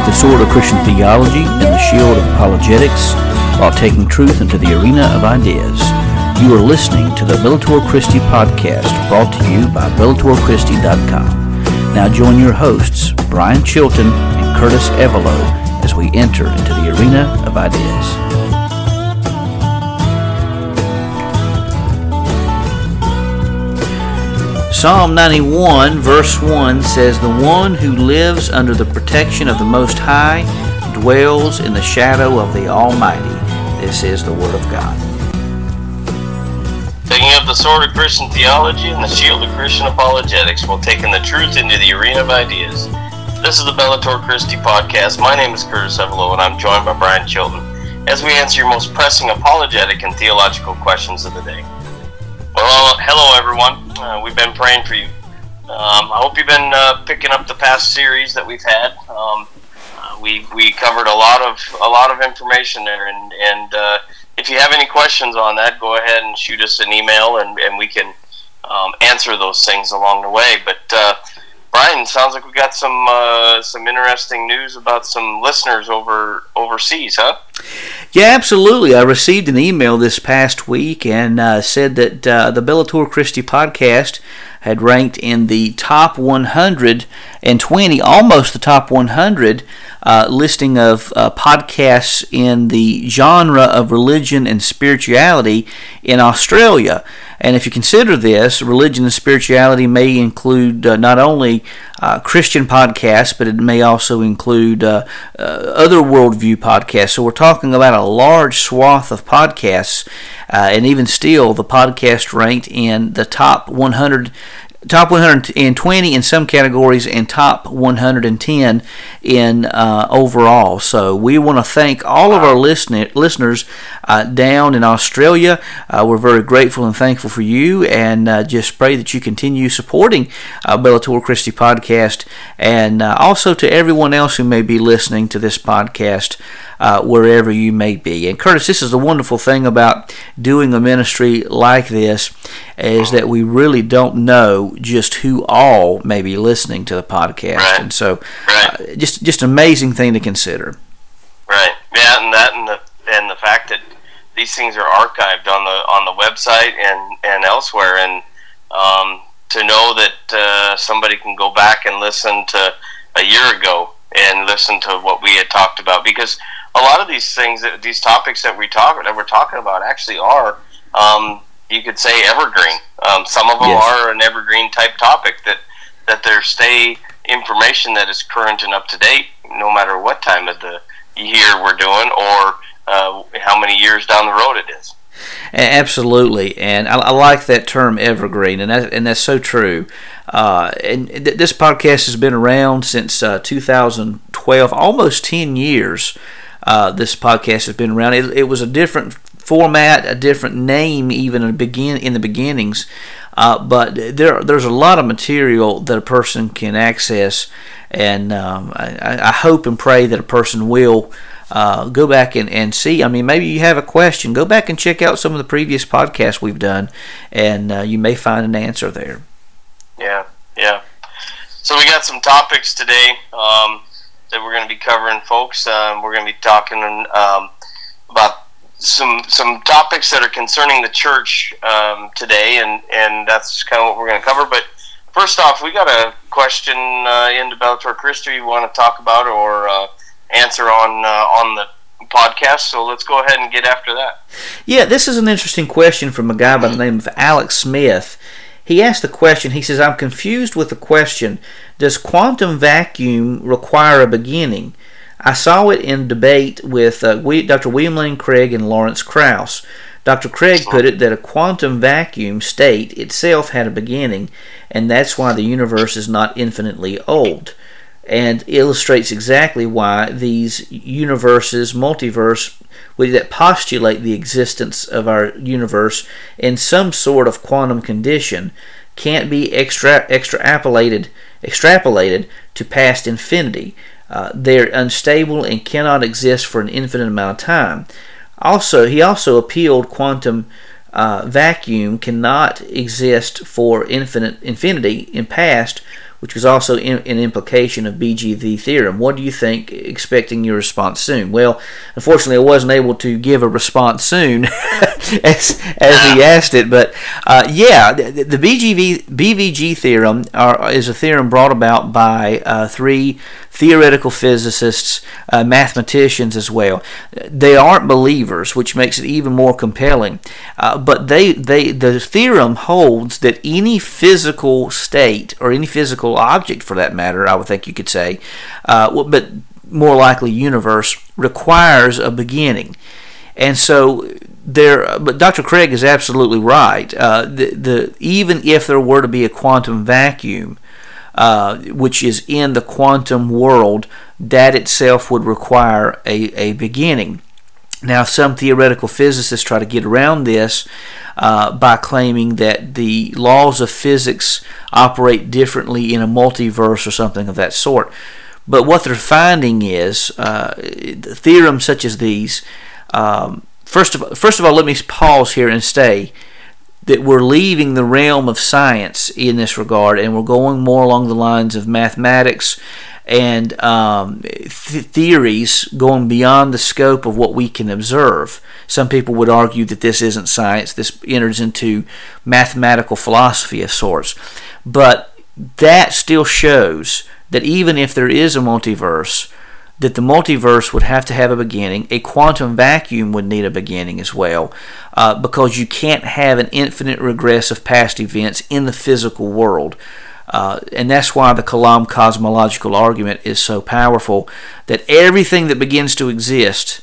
up the sword of Christian theology and the shield of apologetics while taking truth into the arena of ideas. You are listening to the Bellator Christi podcast brought to you by BellatorChristi.com. Now join your hosts, Brian Chilton and Curtis Evelo, as we enter into the arena of ideas. Psalm 91, verse 1 says, The one who lives under the protection of the Most High dwells in the shadow of the Almighty. This is the Word of God. Taking up the sword of Christian theology and the shield of Christian apologetics while taking the truth into the arena of ideas. This is the Bellator Christi podcast. My name is Curtis Evelo, and I'm joined by Brian Chilton as we answer your most pressing apologetic and theological questions of the day. Well, hello everyone. Uh, we've been praying for you. Um, I hope you've been uh, picking up the past series that we've had. Um, uh, we we covered a lot of a lot of information there, and and uh, if you have any questions on that, go ahead and shoot us an email, and, and we can um, answer those things along the way. But Brian, sounds like we got some uh, some interesting news about some listeners over overseas, huh? Yeah, absolutely. I received an email this past week and uh, said that uh, the Bellator Christi podcast had ranked in the top 120, almost the top 100 uh, listing of uh, podcasts in the genre of religion and spirituality in Australia. And if you consider this, religion and spirituality may include uh, not only uh, Christian podcasts, but it may also include uh, uh, other worldview podcasts. So we're talking about a large swath of podcasts. Uh, and even still, the podcast ranked in the top 100 top 120 in some categories and top 110 in uh, overall. So we want to thank all of our listen- listeners uh, down in Australia. Uh, we're very grateful and thankful for you, and uh, just pray that you continue supporting uh, Bellator Christi podcast, and uh, also to everyone else who may be listening to this podcast uh, wherever you may be. And Curtis, this is the wonderful thing about doing a ministry like this is that we really don't know just who all may be listening to the podcast, right. and so right. uh, just just an amazing thing to consider. Right. Yeah, and that and the and the fact that these things are archived on the on the website and and elsewhere, and um, to know that uh, somebody can go back and listen to a year ago and listen to what we had talked about because a lot of these things, that these topics that we talk that we're talking about, actually are, um, you could say, evergreen. Um, some of them Yes. are an evergreen type topic that that there stay information that is current and up to date, no matter what time of the year we're doing or uh, how many years down the road it is. Absolutely, and I, I like that term evergreen, and that, and that's so true. Uh, and th- this podcast has been around since uh, 2012, almost 10 years. Uh, this podcast has been around. It, it was a different format, a different name, even in the begin in the beginnings. Uh, but there, there's a lot of material that a person can access, and um, I, I hope and pray that a person will uh, go back and, and see. I mean, maybe you have a question. Go back and check out some of the previous podcasts we've done, and uh, you may find an answer there. Yeah, yeah. So we got some topics today um, that we're going to be covering, folks. Um, we're going to be talking um, about some some topics that are concerning the church um, today, and and that's kind of what we're going to cover. But first off, we got a question uh, in the Bellator Christi you want to talk about or uh, answer on uh, on the podcast. So let's go ahead and get after that. Yeah, this is an interesting question from a guy by the name of Alex Smith. He asked the question, he says, I'm confused with the question Does quantum vacuum require a beginning? I saw it in debate with uh, Dr. William Lane Craig and Lawrence Krauss. Dr. Craig put it that a quantum vacuum state itself had a beginning, and that's why the universe is not infinitely old, and illustrates exactly why these universes, multiverse, we- that postulate the existence of our universe in some sort of quantum condition can't be extra, extrapolated extrapolated to past infinity. Uh, they're unstable and cannot exist for an infinite amount of time. Also, he also appealed quantum uh, vacuum cannot exist for infinite infinity in past which was also in, an implication of BGV theorem. What do you think? Expecting your response soon. Well, unfortunately, I wasn't able to give a response soon as, as he asked it, but uh, yeah, the, the, BGV BVG theorem are, is a theorem brought about by uh, three theoretical physicists, uh, mathematicians as well. They aren't believers, which makes it even more compelling. Uh, but they, they, the theorem holds that any physical state or any physical object, for that matter, I would think you could say, uh, but more likely universe requires a beginning. And so there, but Dr. Craig is absolutely right. Uh, the, the even if there were to be a quantum vacuum, uh, which is in the quantum world, that itself would require a, a beginning. Now, some theoretical physicists try to get around this uh, by claiming that the laws of physics operate differently in a multiverse or something of that sort. But what they're finding is uh, theorems such as these. Um, first of first of all, let me pause here and say that we're leaving the realm of science in this regard and we're going more along the lines of mathematics and um, th- theories going beyond the scope of what we can observe. Some people would argue that this isn't science, this enters into mathematical philosophy of sorts. But that still shows that even if there is a multiverse, that the multiverse would have to have a beginning. A quantum vacuum would need a beginning as well, uh, because you can't have an infinite regress of past events in the physical world. Uh, and that's why the Kalam cosmological argument is so powerful that everything that begins to exist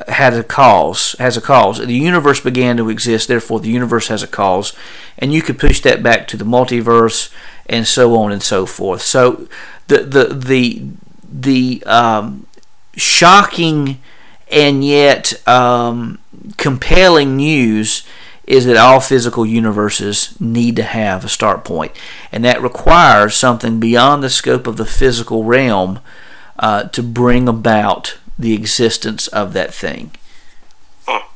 uh, has a cause has a cause. The universe began to exist therefore the universe has a cause. And you could push that back to the multiverse and so on and so forth. So the the the the um, shocking and yet um, compelling news is that all physical universes need to have a start point, and that requires something beyond the scope of the physical realm uh, to bring about the existence of that thing. Hmm.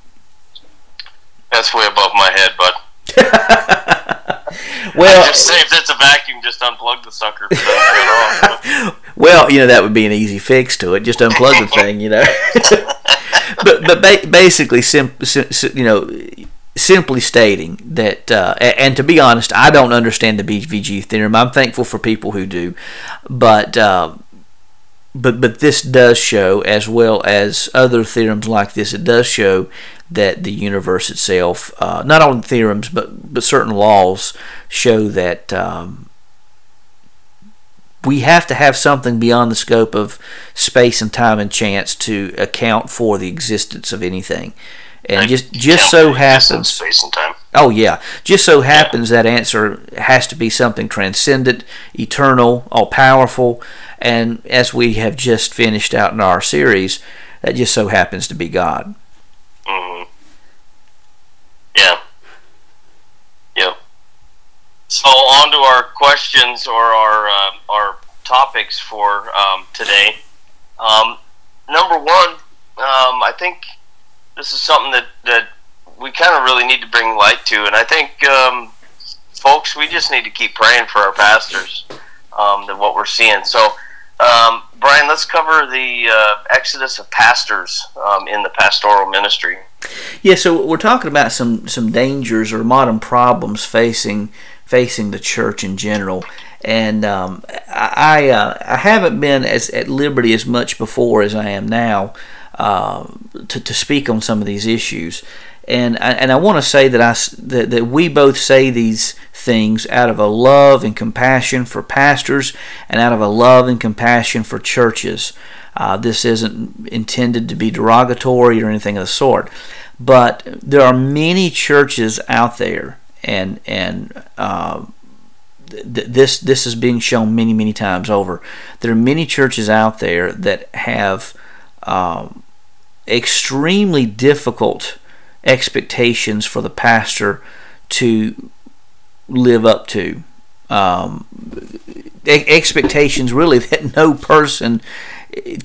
That's way above my head, bud. well, I just say if it's a vacuum, just unplug the sucker. well, you know that would be an easy fix to it. Just unplug the thing, you know. but but ba- basically, sim- sim- you know, simply stating that, uh, and to be honest, I don't understand the BVG theorem. I'm thankful for people who do, but uh, but but this does show, as well as other theorems like this, it does show that the universe itself, uh, not only theorems but but certain laws, show that. Um, we have to have something beyond the scope of space and time and chance to account for the existence of anything and just just so happens space and time. Oh yeah, just so happens yeah. that answer has to be something transcendent, eternal, all powerful, and as we have just finished out in our series, that just so happens to be God. Mm-hmm. Yeah. Yep. So on to our questions or our uh, our topics for um, today. Um, number one, um, I think this is something that that we kind of really need to bring light to, and I think, um, folks, we just need to keep praying for our pastors um, than what we're seeing. So, um, Brian, let's cover the uh, exodus of pastors um, in the pastoral ministry. Yeah, so we're talking about some some dangers or modern problems facing facing the church in general. And um, I uh, I haven't been as at liberty as much before as I am now uh, to, to speak on some of these issues. And I, and I want to say that I that, that we both say these things out of a love and compassion for pastors and out of a love and compassion for churches. Uh, this isn't intended to be derogatory or anything of the sort, but there are many churches out there, and and uh, th- this this is being shown many many times over. There are many churches out there that have um, extremely difficult expectations for the pastor to live up to. Um, expectations really that no person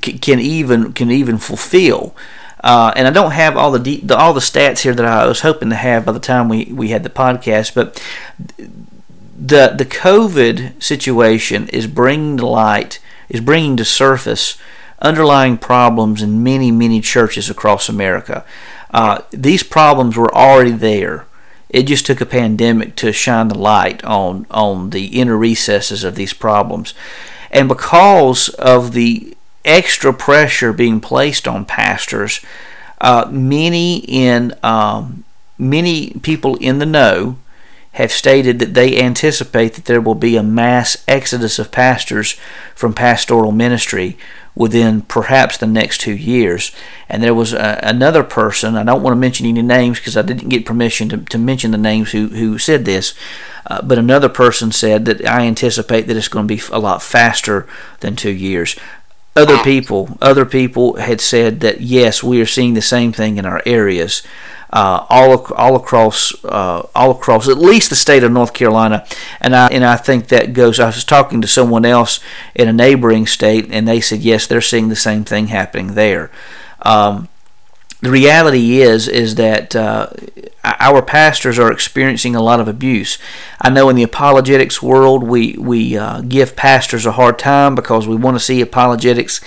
can even can even fulfill. Uh, and I don't have all the, de- the, all the stats here that I was hoping to have by the time we, we had the podcast, but the the COVID situation is bringing to light, is bringing to surface underlying problems in many many churches across America. Uh, these problems were already there. It just took a pandemic to shine the light on on the inner recesses of these problems, and because of the extra pressure being placed on pastors, uh, many in um, many people in the know have stated that they anticipate that there will be a mass exodus of pastors from pastoral ministry within perhaps the next two years. And there was a, another person, I don't want to mention any names because I didn't get permission to, to mention the names who, who said this, uh, but another person said that I anticipate that it's going to be a lot faster than two years. Other people, other people had said that yes, we are seeing the same thing in our areas uh, all all across uh, all across at least the state of North Carolina, and I and I think that goes. I was talking to someone else in a neighboring state, and they said yes, they're seeing the same thing happening there. Um, the reality is is that uh, our pastors are experiencing a lot of abuse. I know in the apologetics world we we uh, give pastors a hard time because we want to see apologetics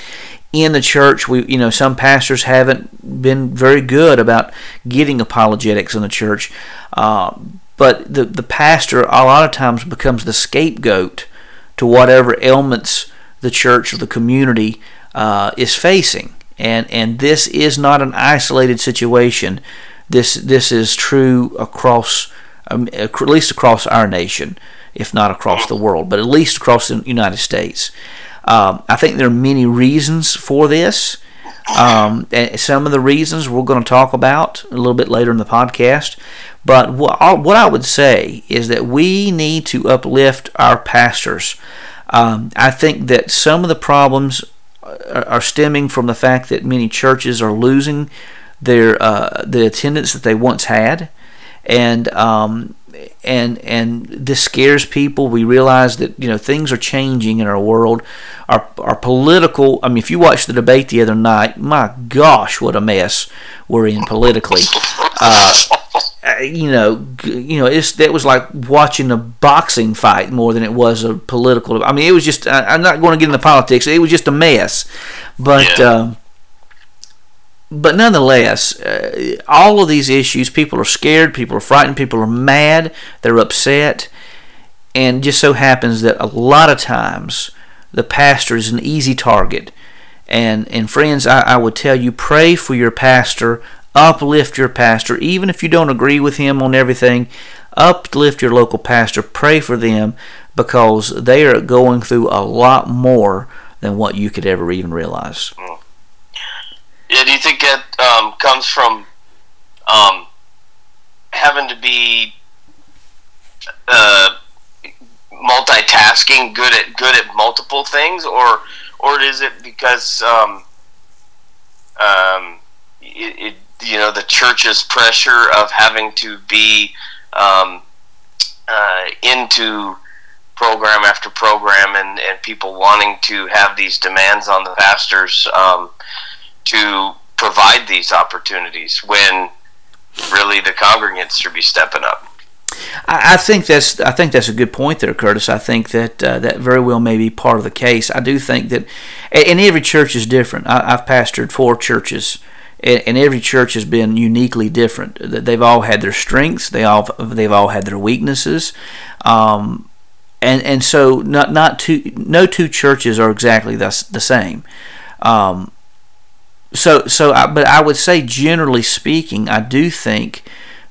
in the church we you know some pastors haven't been very good about getting apologetics in the church. Uh, but the the pastor a lot of times becomes the scapegoat to whatever ailments the church or the community uh, is facing. And and this is not an isolated situation. This this is true across um, at least across our nation if not across the world but at least across the United States um, I think there are many reasons for this. Um, some of the reasons we're going to talk about a little bit later in the podcast. But what I, what I would say is that we need to uplift our pastors. Um, I think that some of the problems are stemming from the fact that many churches are losing their uh, the attendance that they once had, and um, and and this scares people. We realize that you know things are changing in our world. Our our political. I mean, if you watched the debate the other night, my gosh, what a mess we're in politically. Uh, you know, you know, it's that was like watching a boxing fight more than it was a political. I mean, it was just. I, am not going to get into politics. It was just a mess, but. Yeah. Um, but nonetheless, uh, all of these issues, people are scared, people are frightened, people are mad, they're upset, and just so happens that a lot of times the pastor is an easy target. And and friends, I, I would tell you, pray for your pastor, uplift your pastor, even if you don't agree with him on everything. Uplift your local pastor, pray for them because they are going through a lot more than what you could ever even realize. Yeah, do you think that um, comes from um, having to be uh, multitasking, good at good at multiple things, or or is it because um, um, it, it, you know the church's pressure of having to be um, uh, into program after program and, and people wanting to have these demands on the pastors um, to provide these opportunities when really the congregants should be stepping up. I, think that's I think that's a good point there, Curtis. I think that uh, that very well may be part of the case. I do think that, and every church is different. I, have pastored four churches, and, every church has been uniquely different. They've all had their strengths. They all they've all had their weaknesses. Um, and and so not not two no two churches are exactly the, the same. Um, so so I, but I would say generally speaking, I do think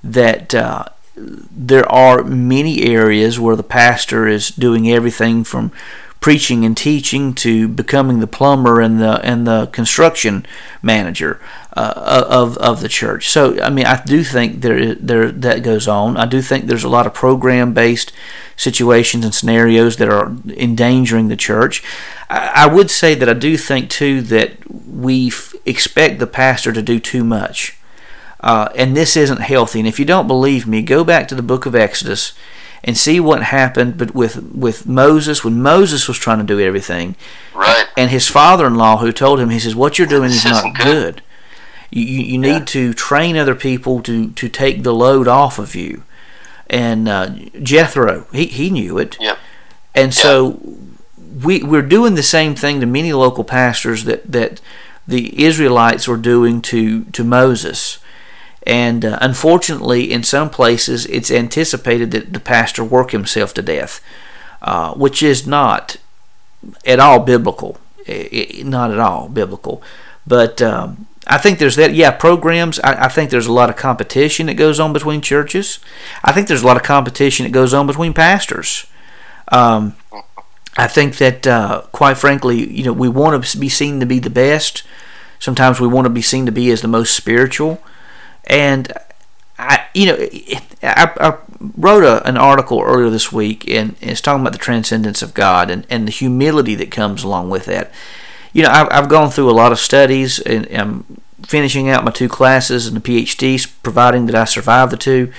that uh, there are many areas where the pastor is doing everything from preaching and teaching to becoming the plumber and the and the construction manager uh, of of the church. So I mean, I do think there there that goes on. I do think there's a lot of program based situations and scenarios that are endangering the church. I, I would say that I do think too that we expect the pastor to do too much. Uh, and this isn't healthy. And if you don't believe me, go back to the book of Exodus and see what happened but with with Moses when Moses was trying to do everything. Right. And his father-in-law who told him he says what you're doing is not good. good. You, you, you need yeah. to train other people to, to take the load off of you. And uh, Jethro. He he knew it. Yep. And so we we're doing the same thing to many local pastors that that the Israelites were doing to to Moses. And uh, unfortunately, in some places, it's anticipated that the pastor work himself to death, uh, which is not at all biblical. I, I, not at all biblical. But um, I think there's that. Yeah, programs. I, I, think there's a lot of competition that goes on between churches. I think there's a lot of competition that goes on between pastors. Um, I think that, uh, quite frankly, you know, we want to be seen to be the best. Sometimes we want to be seen to be as the most spiritual. And I, you know, I, I wrote a, an article earlier this week, and it's talking about the transcendence of God and, and the humility that comes along with that. You know, I've, I've gone through a lot of studies, and I'm finishing out my two classes and the PhDs, providing that I survive the two.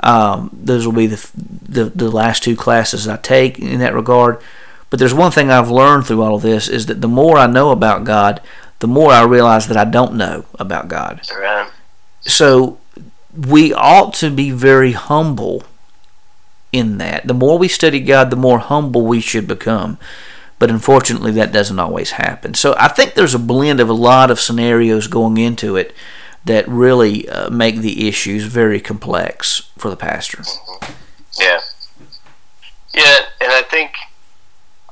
Um, those will be the, the the last two classes I take in that regard. But there's one thing I've learned through all of this is that the more I know about God, the more I realize that I don't know about God. Right. So we ought to be very humble in that. The more we study God, the more humble we should become. But unfortunately, that doesn't always happen. So I think there's a blend of a lot of scenarios going into it that really uh, make the issues very complex for the pastor. Yeah. Yeah, and I think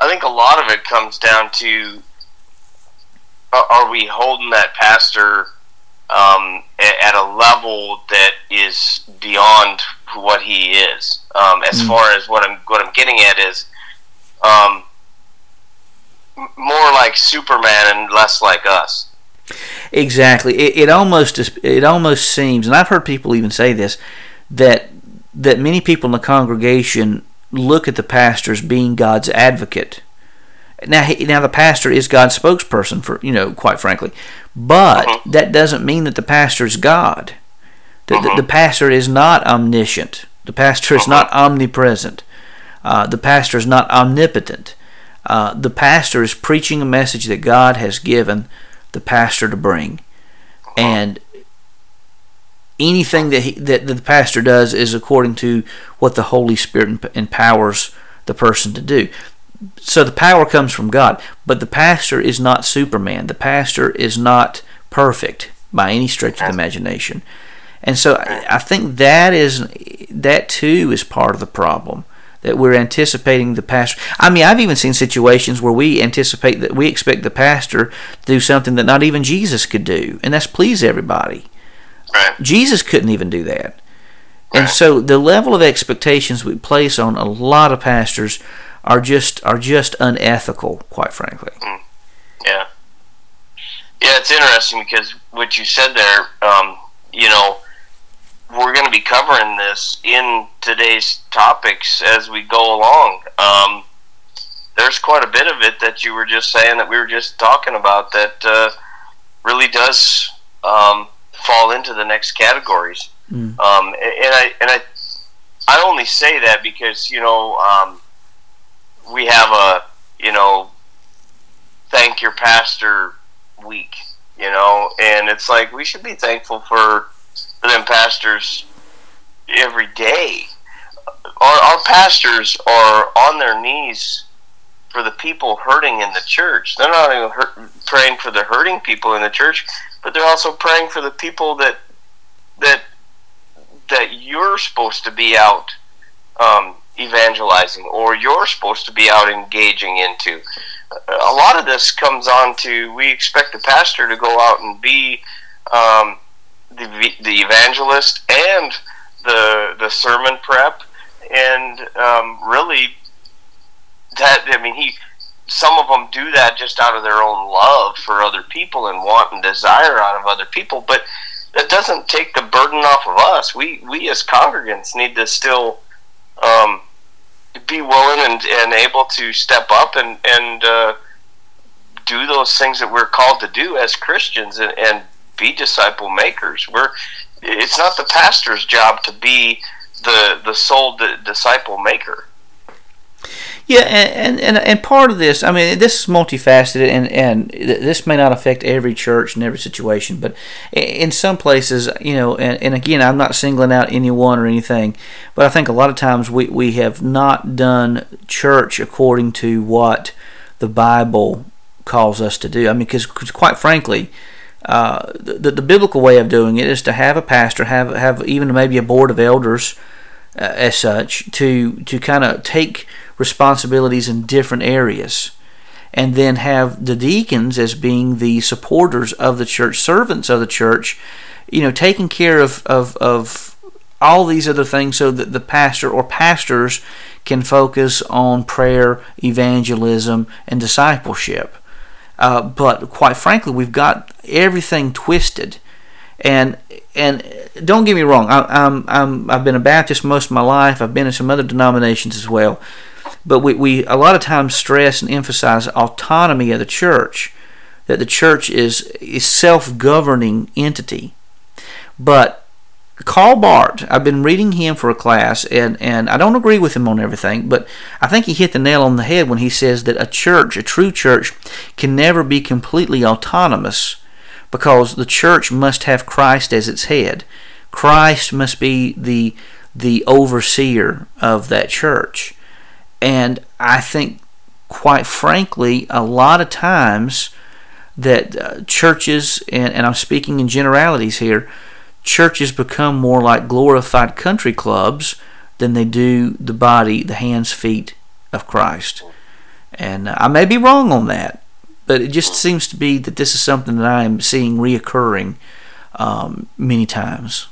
I think a lot of it comes down to are we holding that pastor um, at a level that is beyond what he is. Um, as mm far as what I'm what I'm getting at is um, more like Superman and less like us. Exactly. It, it almost it almost seems, and I've heard people even say this that that many people in the congregation look at the pastor as being God's advocate. Now, now the pastor is God's spokesperson for you know, quite frankly, but uh-huh. that doesn't mean that the pastor is God. The, uh-huh. the, the, pastor is not omniscient. The pastor is uh-huh. not omnipresent. Uh, the pastor is not omnipotent. Uh, the pastor is preaching a message that God has given the pastor to bring, and anything that he, that the pastor does is according to what the Holy Spirit empowers the person to do so the power comes from God, but the pastor is not Superman. The pastor is not perfect by any stretch of the imagination. And so I think that is that too is part of the problem that we're anticipating the pastor. I mean, I've even seen situations where we anticipate that we expect the pastor to do something that not even Jesus could do, and that's please everybody. Right. Jesus couldn't even do that. And so the level of expectations we place on a lot of pastors are just are just unethical, quite frankly. Mm. Yeah, yeah, it's interesting because what you said there, um, you know, we're going to be covering this in today's topics as we go along. Um, there's quite a bit of it that you were just saying that we were just talking about that uh, really does um, fall into the next categories. Mm. Um, and, and I and I I only say that because you know um, we have a you know thank your pastor week you know and it's like we should be thankful for for them pastors every day our, our pastors are on their knees for the people hurting in the church they're not even hurt, praying for the hurting people in the church but they're also praying for the people that that that you're supposed to be out um, evangelizing or you're supposed to be out engaging into. A lot of this comes on to we expect the pastor to go out and be um, the, the evangelist and the the sermon prep. And um, really that I mean he some of them do that just out of their own love for other people and want and desire out of other people. But that doesn't take the burden off of us. We we as congregants need to still um, be willing and, and able to step up and and uh, do those things that we're called to do as Christians and, and be disciple makers. We're it's not the pastor's job to be the the sole disciple maker. Yeah, and, and and part of this, I mean, this is multifaceted, and and this may not affect every church and every situation, but in some places, you know, and, and again, I'm not singling out anyone or anything, but I think a lot of times we we have not done church according to what the Bible calls us to do. I mean, because quite frankly. Uh, the, the biblical way of doing it is to have a pastor, have have even maybe a board of elders, uh, as such, to to kind of take responsibilities in different areas and then have the deacons as being the supporters of the church, servants of the church, you know, taking care of, of, of all these other things so that the pastor or pastors can focus on prayer, evangelism, and discipleship. Uh, but quite frankly, we've got everything twisted. And and don't get me wrong, I, I'm, I'm I've been a Baptist most of my life. I've been in some other denominations as well. But we, we a lot of times stress and emphasize autonomy of the church, that the church is a self-governing entity. But Karl Barth, I've been reading him for a class, and, and I don't agree with him on everything, but I think he hit the nail on the head when he says that a church, a true church, can never be completely autonomous because the church must have Christ as its head. Christ must be the the overseer of that church. And I think, quite frankly, a lot of times that uh, churches, and, and I'm speaking in generalities here, churches become more like glorified country clubs than they do the body, the hands, feet of Christ. And uh, I may be wrong on that, but it just seems to be that this is something that I am seeing reoccurring um, many times.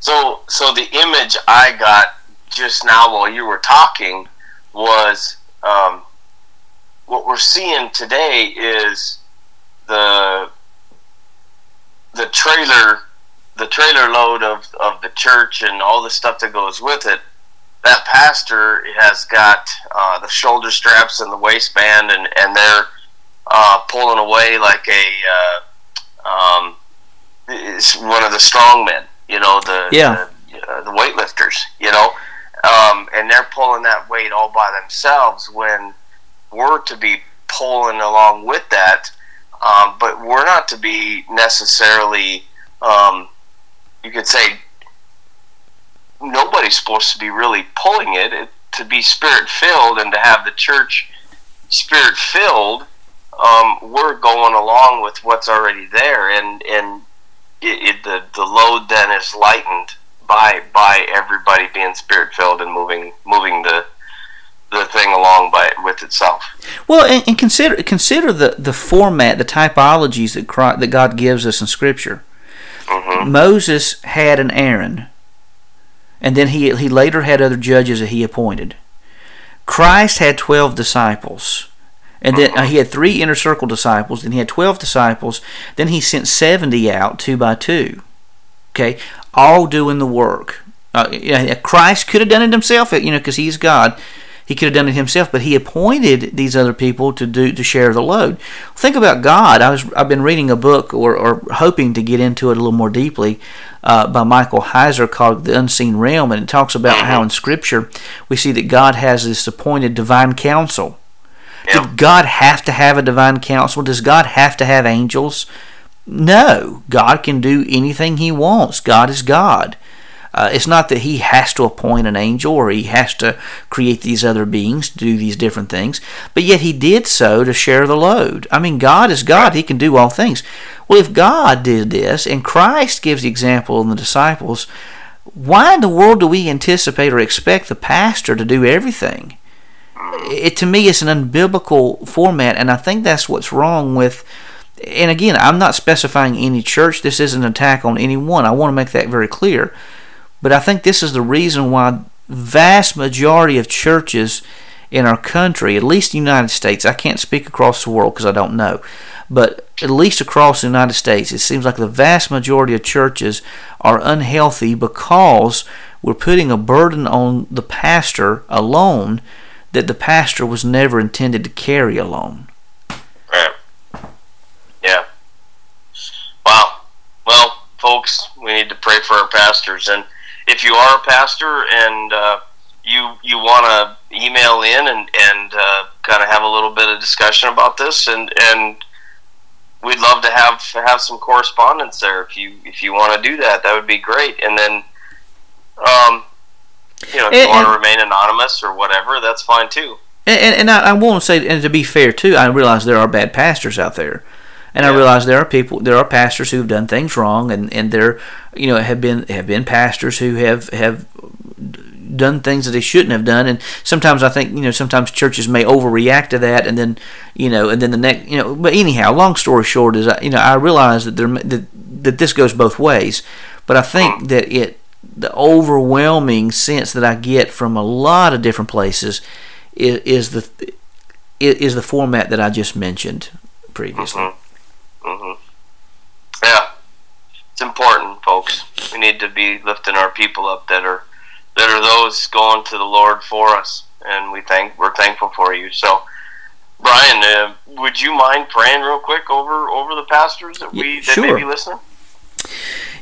So, so the image I got just now while you were talking was um, what we're seeing today is the the trailer the trailer load of, of the church and all the stuff that goes with it that pastor has got uh, the shoulder straps and the waistband and, and they're uh, pulling away like a uh, um, it's one of the strong men you know the yeah. the, uh, the weightlifters you know um, and they're pulling that weight all by themselves when we're to be pulling along with that, um, but we're not to be necessarily, um, you could say, nobody's supposed to be really pulling it, it to be spirit filled and to have the church spirit filled. Um, we're going along with what's already there, and and it, it, the the load then is lightened by by everybody being spirit filled and moving moving the the thing along by with itself. Well, and, and, consider consider the, the format, the typologies that Christ, that God gives us in Scripture. Moses had an Aaron, and then he he later had other judges that he appointed. Christ had twelve disciples, and then uh, he had three inner circle disciples. Then he had twelve disciples. Then he sent seventy out two by two. Okay, all doing the work. Uh, Christ could have done it himself, you know, because he's God. He could have done it himself, but he appointed these other people to do to share the load. Think about God. I was I've been reading a book or, or hoping to get into it a little more deeply uh, by Michael Heiser called The Unseen Realm, and it talks about how in Scripture we see that God has this appointed divine council. Did God have to have a divine council? Does God have to have angels? No, God can do anything He wants. God is God. Uh, it's not that He has to appoint an angel or He has to create these other beings to do these different things, but yet He did so to share the load. I mean, God is God, He can do all things. Well, if God did this and Christ gives the example in the disciples, why in the world do we anticipate or expect the pastor to do everything? It to me is an unbiblical format, and I think that's what's wrong with and again, I'm not specifying any church. This isn't an attack on anyone. I want to make that very clear. But I think this is the reason why vast majority of churches in our country, at least the United States, I can't speak across the world because I don't know, but at least across the United States, it seems like the vast majority of churches are unhealthy because we're putting a burden on the pastor alone that the pastor was never intended to carry alone. Right. Yeah. Wow. Well, folks, we need to pray for our pastors. And if you are a pastor and uh, you you want to email in and and uh, kind of have a little bit of discussion about this, and and we'd love to have have some correspondence there. If you if you want to do that, that would be great. And then, um, you know, if and, you want to remain anonymous or whatever, that's fine too. And, and I, I want to say, and to be fair too, I realize there are bad pastors out there. And yeah. I realize there are people, there are pastors who have done things wrong, and, and there, you know, have been have been pastors who have have done things that they shouldn't have done. And sometimes I think, you know, sometimes churches may overreact to that, and then, you know, and then the next, you know. But anyhow, long story short is, I, you know, I realize that there that, that this goes both ways, but I think that it the overwhelming sense that I get from a lot of different places is, is the is the format that I just mentioned previously. Mm-hmm. Mm-hmm. Yeah, it's important, folks. We need to be lifting our people up that are that are those going to the Lord for us, and we thank we're thankful for you. So, Brian, uh, would you mind praying real quick over over the pastors that we that sure. may be listening?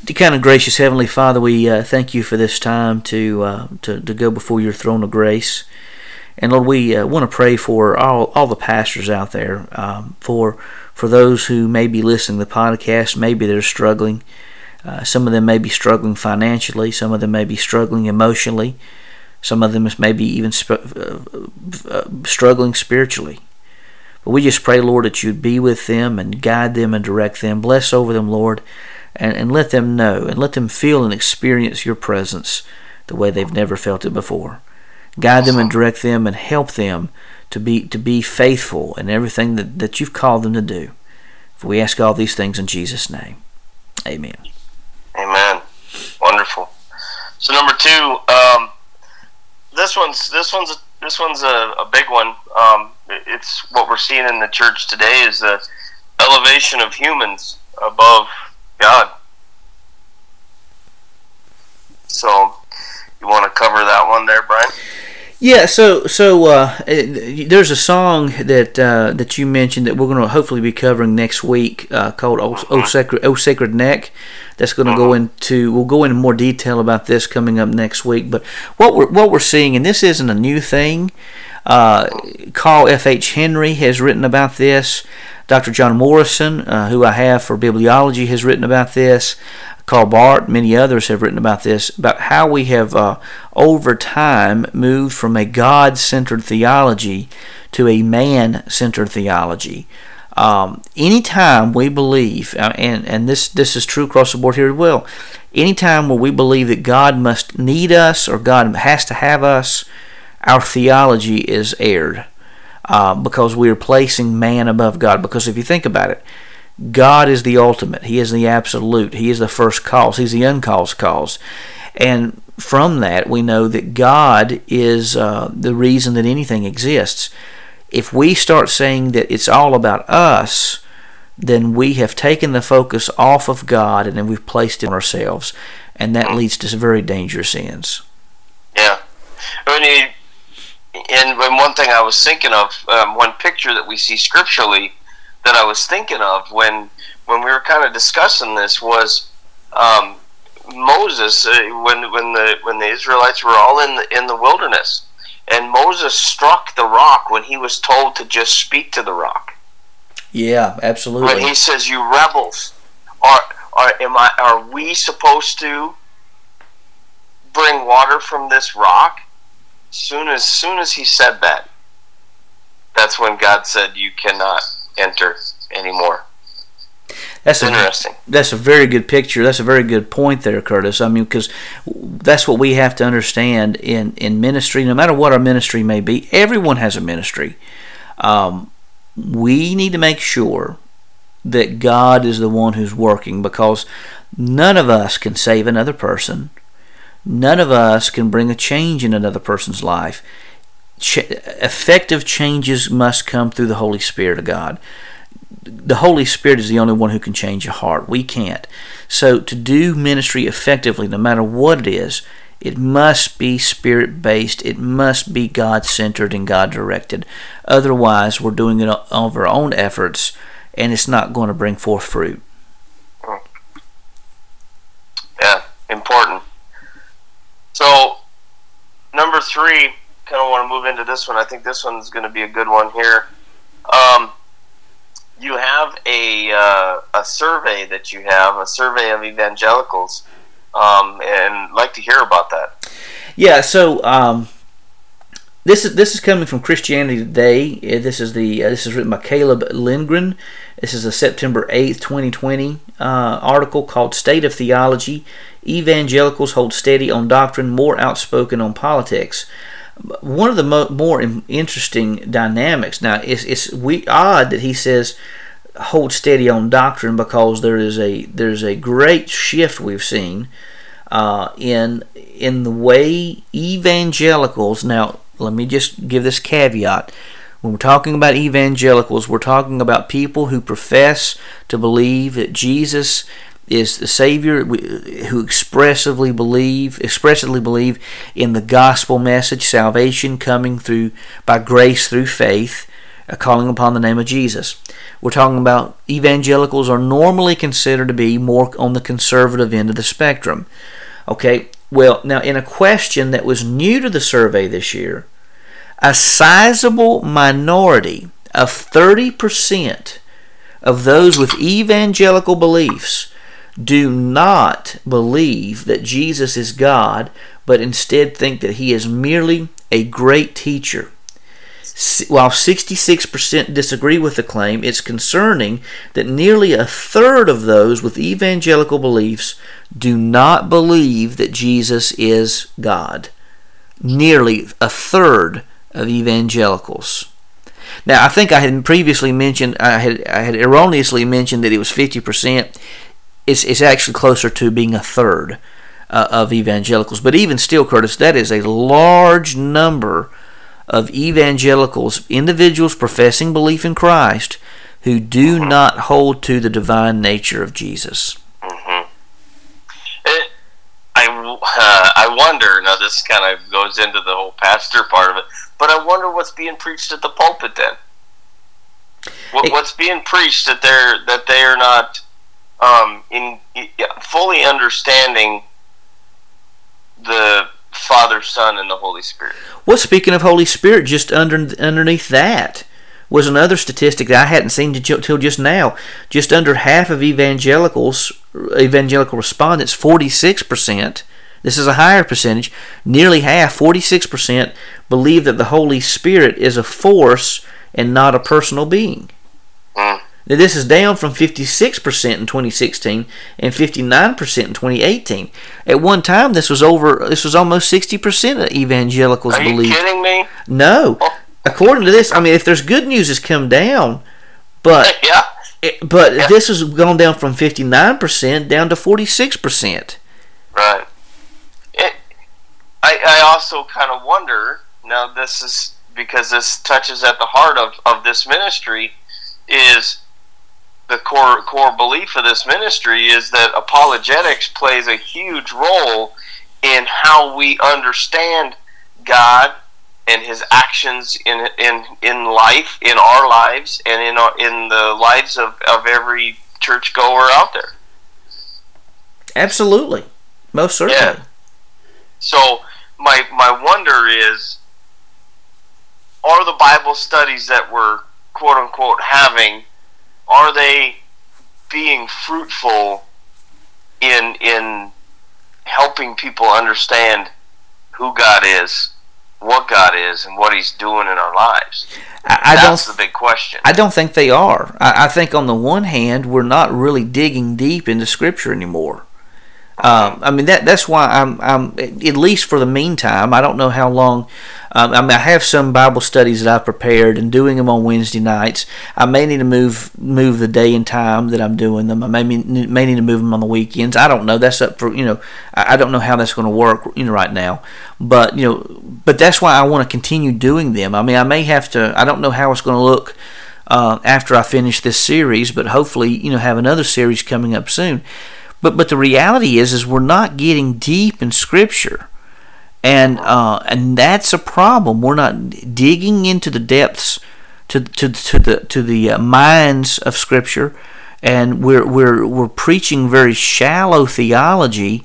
To kind of gracious Heavenly Father, we uh, thank you for this time to, uh, to to go before your throne of grace. And Lord, we uh, want to pray for all, all the pastors out there, um, for for those who may be listening to the podcast, maybe they're struggling. Uh, some of them may be struggling financially. Some of them may be struggling emotionally. Some of them may be even sp- uh, uh, struggling spiritually. But we just pray, Lord, that you'd be with them and guide them and direct them. Bless over them, Lord, and, and let them know and let them feel and experience your presence the way they've never felt it before. Guide them and direct them and help them to be to be faithful in everything that, that you've called them to do. For we ask all these things in Jesus' name. Amen. Amen. Wonderful. So number two, um, this one's this one's this one's a, a big one. Um, it's what we're seeing in the church today is the elevation of humans above God. So, you want to cover that one there, Brian? Yeah, so so uh, there's a song that uh, that you mentioned that we're going to hopefully be covering next week uh, called "Oh, oh Sacred oh Sacred Neck." That's going to go uh-huh. into we'll go into more detail about this coming up next week. But what we're what we're seeing, and this isn't a new thing. Uh, Carl F. H. Henry has written about this. Dr. John Morrison, uh, who I have for bibliology, has written about this. Karl Barth, many others have written about this, about how we have uh, over time moved from a God centered theology to a man centered theology. Um, anytime we believe, uh, and, and this, this is true across the board here as well, anytime where we believe that God must need us or God has to have us, our theology is erred uh, because we are placing man above God. Because if you think about it, God is the ultimate. He is the absolute. He is the first cause. He's the uncaused cause. And from that, we know that God is uh, the reason that anything exists. If we start saying that it's all about us, then we have taken the focus off of God and then we've placed it on ourselves. And that leads to some very dangerous ends. Yeah. And one thing I was thinking of, um, one picture that we see scripturally that I was thinking of when when we were kind of discussing this was um, Moses uh, when when the when the Israelites were all in the in the wilderness and Moses struck the rock when he was told to just speak to the rock. Yeah, absolutely. When he says, "You rebels, are are am I are we supposed to bring water from this rock?" Soon as soon as he said that, that's when God said, "You cannot." enter anymore. That's interesting. A, that's a very good picture. That's a very good point there, Curtis. I mean, because that's what we have to understand in, in ministry, no matter what our ministry may be, everyone has a ministry. Um, we need to make sure that God is the one who's working because none of us can save another person. None of us can bring a change in another person's life ch- effective changes must come through the Holy Spirit of God. The Holy Spirit is the only one who can change a heart. We can't. So, to do ministry effectively, no matter what it is, it must be spirit based. It must be God centered and God directed. Otherwise, we're doing it of our own efforts and it's not going to bring forth fruit. Hmm. Yeah, important. So, number three, kind of want to move into this one. I think this one's going to be a good one here. Um, you have a uh, a survey that you have a survey of evangelicals, um, and like to hear about that. Yeah. So. Um, this is this is coming from Christianity Today. Uh, this is the uh, this is written by Caleb Lindgren. This is a September eighth, twenty twenty uh, article called "State of Theology: Evangelicals Hold Steady on Doctrine, More Outspoken on Politics." One of the mo- more interesting dynamics. Now, it's it's we, odd that he says hold steady on doctrine because there is a there's a great shift we've seen uh, in in the way evangelicals now let me just give this caveat. When we're talking about evangelicals, we're talking about people who profess to believe that Jesus is the Savior, who expressively believe, expressively believe in the gospel message, salvation coming through by grace through faith, calling upon the name of Jesus. We're talking about evangelicals are normally considered to be more on the conservative end of the spectrum. Okay, well, now in a question that was new to the survey this year, a sizable minority of 30% of those with evangelical beliefs do not believe that Jesus is God, but instead think that he is merely a great teacher. While 66% disagree with the claim, it's concerning that nearly a third of those with evangelical beliefs do not believe that Jesus is God. Nearly a third of evangelicals. Now, I think I had previously mentioned, I had, I had erroneously mentioned that it was 50%. It's, it's actually closer to being a third uh, of evangelicals. But even still, Curtis, that is a large number of evangelicals, individuals professing belief in Christ, who do mm-hmm. not hold to the divine nature of Jesus. Mm-hmm. It, I, uh, I wonder, now this kind of goes into the whole pastor part of it but I wonder what's being preached at the pulpit then. What, what's being preached that they're that they are not um, in, in fully understanding the Father, Son, and the Holy Spirit. Well, speaking of Holy Spirit, just under underneath that was another statistic that I hadn't seen until just now. Just under half of evangelicals, evangelical respondents, forty six percent, this is a higher percentage. Nearly half, 46%, believe that the Holy Spirit is a force and not a personal being. Now, this is down from 56% in 2016 and 59% in 2018. At one time, this was over. This was almost 60% of evangelicals Are believe. Are you kidding me? No. Oh. According to this, I mean, if there's good news, has come down, but yeah. It, but yeah. this has gone down from 59% down to 46%. Right. I, I also kind of wonder now this is because this touches at the heart of, of this ministry is the core core belief of this ministry is that apologetics plays a huge role in how we understand God and His actions in in in life, in our lives, and in our, in the lives of, of every churchgoer out there. Absolutely, most certainly. Yeah. So my my wonder is are the Bible studies that we're quote unquote having are they being fruitful in in helping people understand who God is, what God is, and what He's doing in our lives? I, I That's the big question. I don't think they are. I, I think on the one hand, we're not really digging deep into Scripture anymore. Um, I mean that that's why I'm I'm at least for the meantime. I don't know how long. Um, I mean I have some Bible studies that I've prepared and doing them on Wednesday nights. I may need to move move the day and time that I'm doing them. I may may need to move them on the weekends. I don't know. That's up for you know. I, I don't know how that's going to work you know right now. But you know, but that's why I want to continue doing them. I mean I may have to. I don't know how it's going to look. Uh, after I finish this series, but hopefully, you know, have another series coming up soon. But but the reality is is we're not getting deep in Scripture, and uh, and that's a problem. We're not digging into the depths to to to the to the uh, minds of Scripture, and we're we're we're preaching very shallow theology,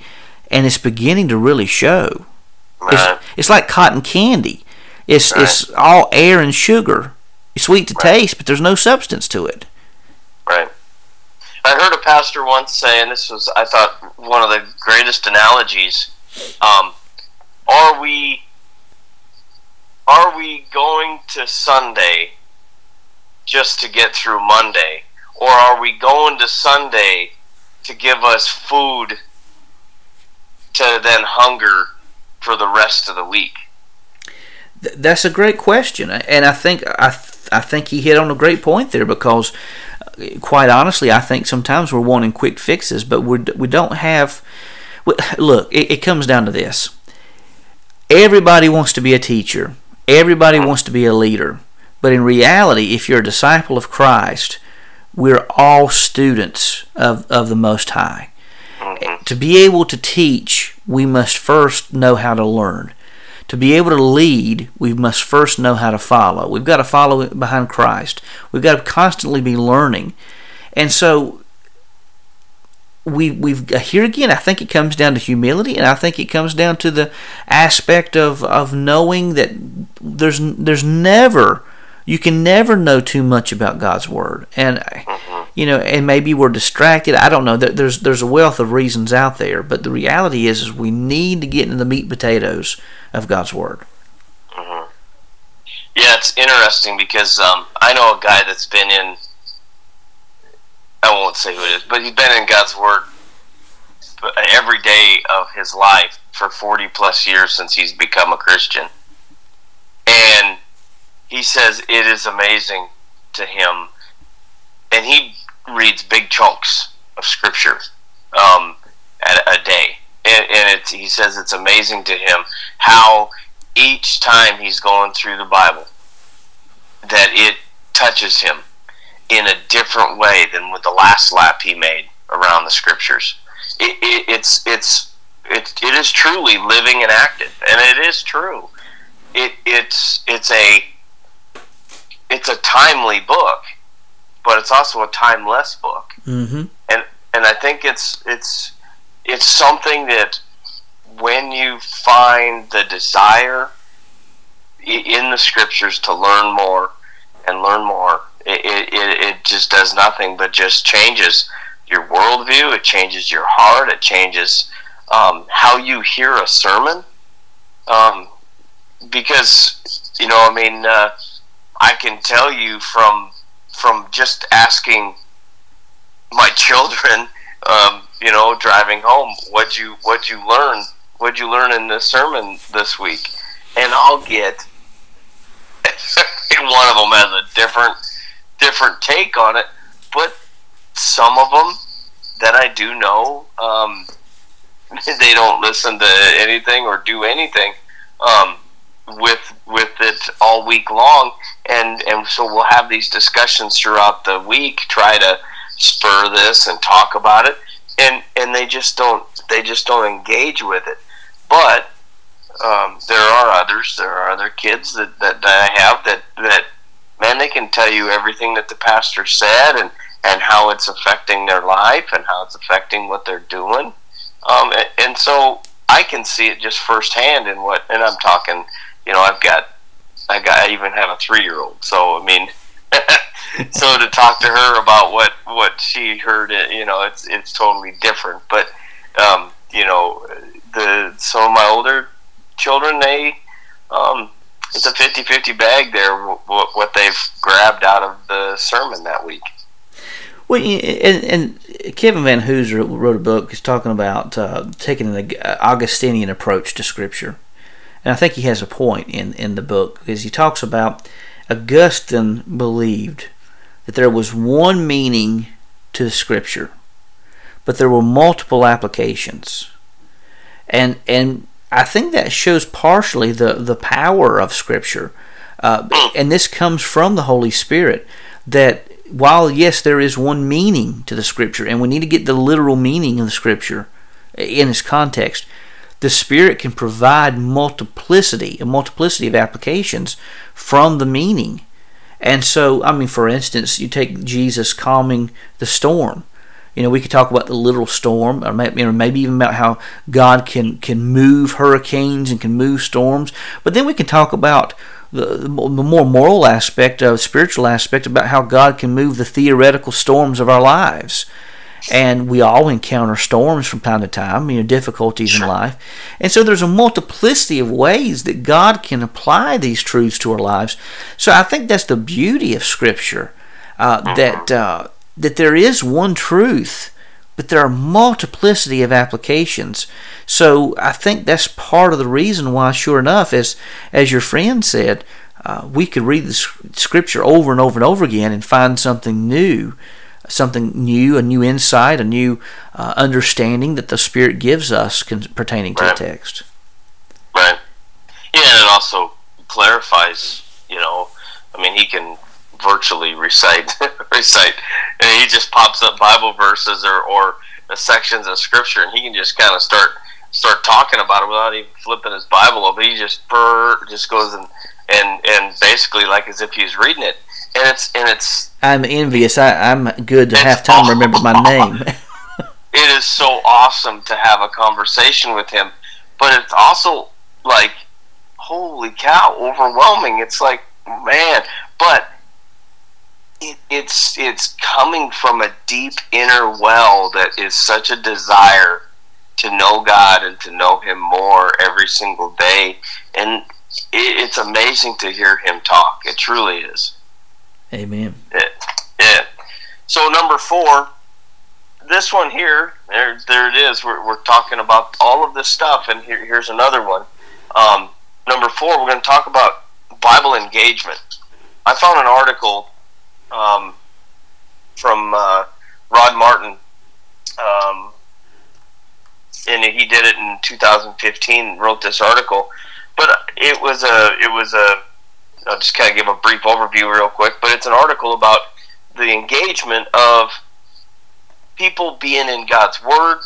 and it's beginning to really show. Right. It's, it's like cotton candy. It's Right. it's all air and sugar. It's sweet to taste, but there's no substance to it. Right. I heard a pastor once say, and this was, I thought, one of the greatest analogies. Um, are we, are we going to Sunday just to get through Monday, or are we going to Sunday to give us food to then hunger for the rest of the week? That's a great question, and I think I th- I think he hit on a great point there because, uh, quite honestly, I think sometimes we're wanting quick fixes, but we we don't have. w- Look, it, it comes down to this. Everybody wants to be a teacher. Everybody wants to be a leader. But in reality, if you're a disciple of Christ, we're all students of, of the Most High. Mm-hmm. To be able to teach, we must first know how to learn. To be able to lead, we must first know how to follow. We've got to follow behind Christ. We've got to constantly be learning. And so we we've uh, here again I think it comes down to humility and I think it comes down to the aspect of of knowing that there's there's never you can never know too much about God's word. And mm-hmm. you know and maybe we're distracted. I don't know. There- there's there's a wealth of reasons out there but the reality is is we need to get into the meat and potatoes of God's word. Mm-hmm. Yeah, it's interesting because um, I know a guy that's been in. I won't say who it is, but he's been in God's Word every day of his life for 40 plus years since he's become a Christian. And he says it is amazing to him. And he reads big chunks of Scripture um, a day. And, and he says it's amazing to him how each time he's going through the Bible that it touches him in a different way than with the last lap he made around the scriptures. It, it, it's it's it, it is truly living and active, and it is true. It it's it's a it's a timely book, but it's also a timeless book mm-hmm. and and I think it's it's it's something that when you find the desire in the scriptures to learn more and learn more, it, it, it just does nothing but just changes your worldview. It changes your heart. It changes um, how you hear a sermon. Um, because you know, I mean, uh, I can tell you from from just asking my children, um, you know, driving home, what'd you what'd you learn? What'd you learn in this sermon this week? And I'll get one of them has a different different take on it, but some of them that I do know, um, they don't listen to anything or do anything um, with with it all week long, and and so we'll have these discussions throughout the week, try to spur this and talk about it, and and they just don't they just don't engage with it, but um, there are others. There are other kids that, that, that I have that, that man, they can tell you everything that the pastor said and, and how it's affecting their life and how it's affecting what they're doing. Um, and, and so I can see it just firsthand in what, and I'm talking, you know, I've got, I got, I even have a three year old. So, I mean, so to talk to her about what, what she heard, you know, it's, it's totally different. But, um, you know, the, some of my older children, they, um, it's a 50-50 bag there, what, they've grabbed out of the sermon that week. Well, and, and Kevin Vanhoozer wrote a book. He's talking about uh, taking an Augustinian approach to Scripture, and I think he has a point in in the book because he talks about Augustine believed that there was one meaning to Scripture, but there were multiple applications, and and I think that shows partially the the power of Scripture, uh, and this comes from the Holy Spirit that while yes there is one meaning to the scripture and we need to get the literal meaning of the scripture in its context the spirit can provide multiplicity a multiplicity of applications from the meaning. And so i mean for instance you take jesus calming the storm You know, we could talk about the literal storm, or maybe, even about how God can can move hurricanes and can move storms. But then we can talk about the, the more moral aspect of spiritual aspect about how God can move the theoretical storms of our lives. And we all encounter storms from time to time, you know, difficulties in life. And so there's a multiplicity of ways that God can apply these truths to our lives. So I think that's the beauty of Scripture, uh, that uh, that there is one truth, but there are multiplicity of applications. So I think that's part of the reason why, sure enough, as as your friend said, uh, we could read the Scripture over and over and over again and find something new something new, a new insight, a new uh, understanding that the Spirit gives us con- pertaining to right. the text. Right. Yeah, and it also clarifies. You know, I mean, he can virtually recite recite, and he just pops up Bible verses or or sections of Scripture, and he can just kind of start start talking about it without even flipping his Bible over. He just just goes and and and basically like as if he's reading it and it's and it's. I'm envious. I, I'm good to half time remember my name. it is so awesome to have a conversation with him, but it's also like, holy cow, overwhelming. It's like, man, but it, it's it's coming from a deep inner well that is such a desire to know God and to know Him more every single day, and it, it's amazing to hear him talk. It truly is. Amen. Yeah. yeah. So number four, this one here, there, there it is. We're, we're talking about all of this stuff, and here, here's another one. Um, number four, we're going to talk about Bible engagement. I found an article um, from uh, Rod Martin, um, and he did it in 2015. Wrote this article, but it was a it was a I'll just kind of give a brief overview real quick, but it's an article about the engagement of people being in God's Word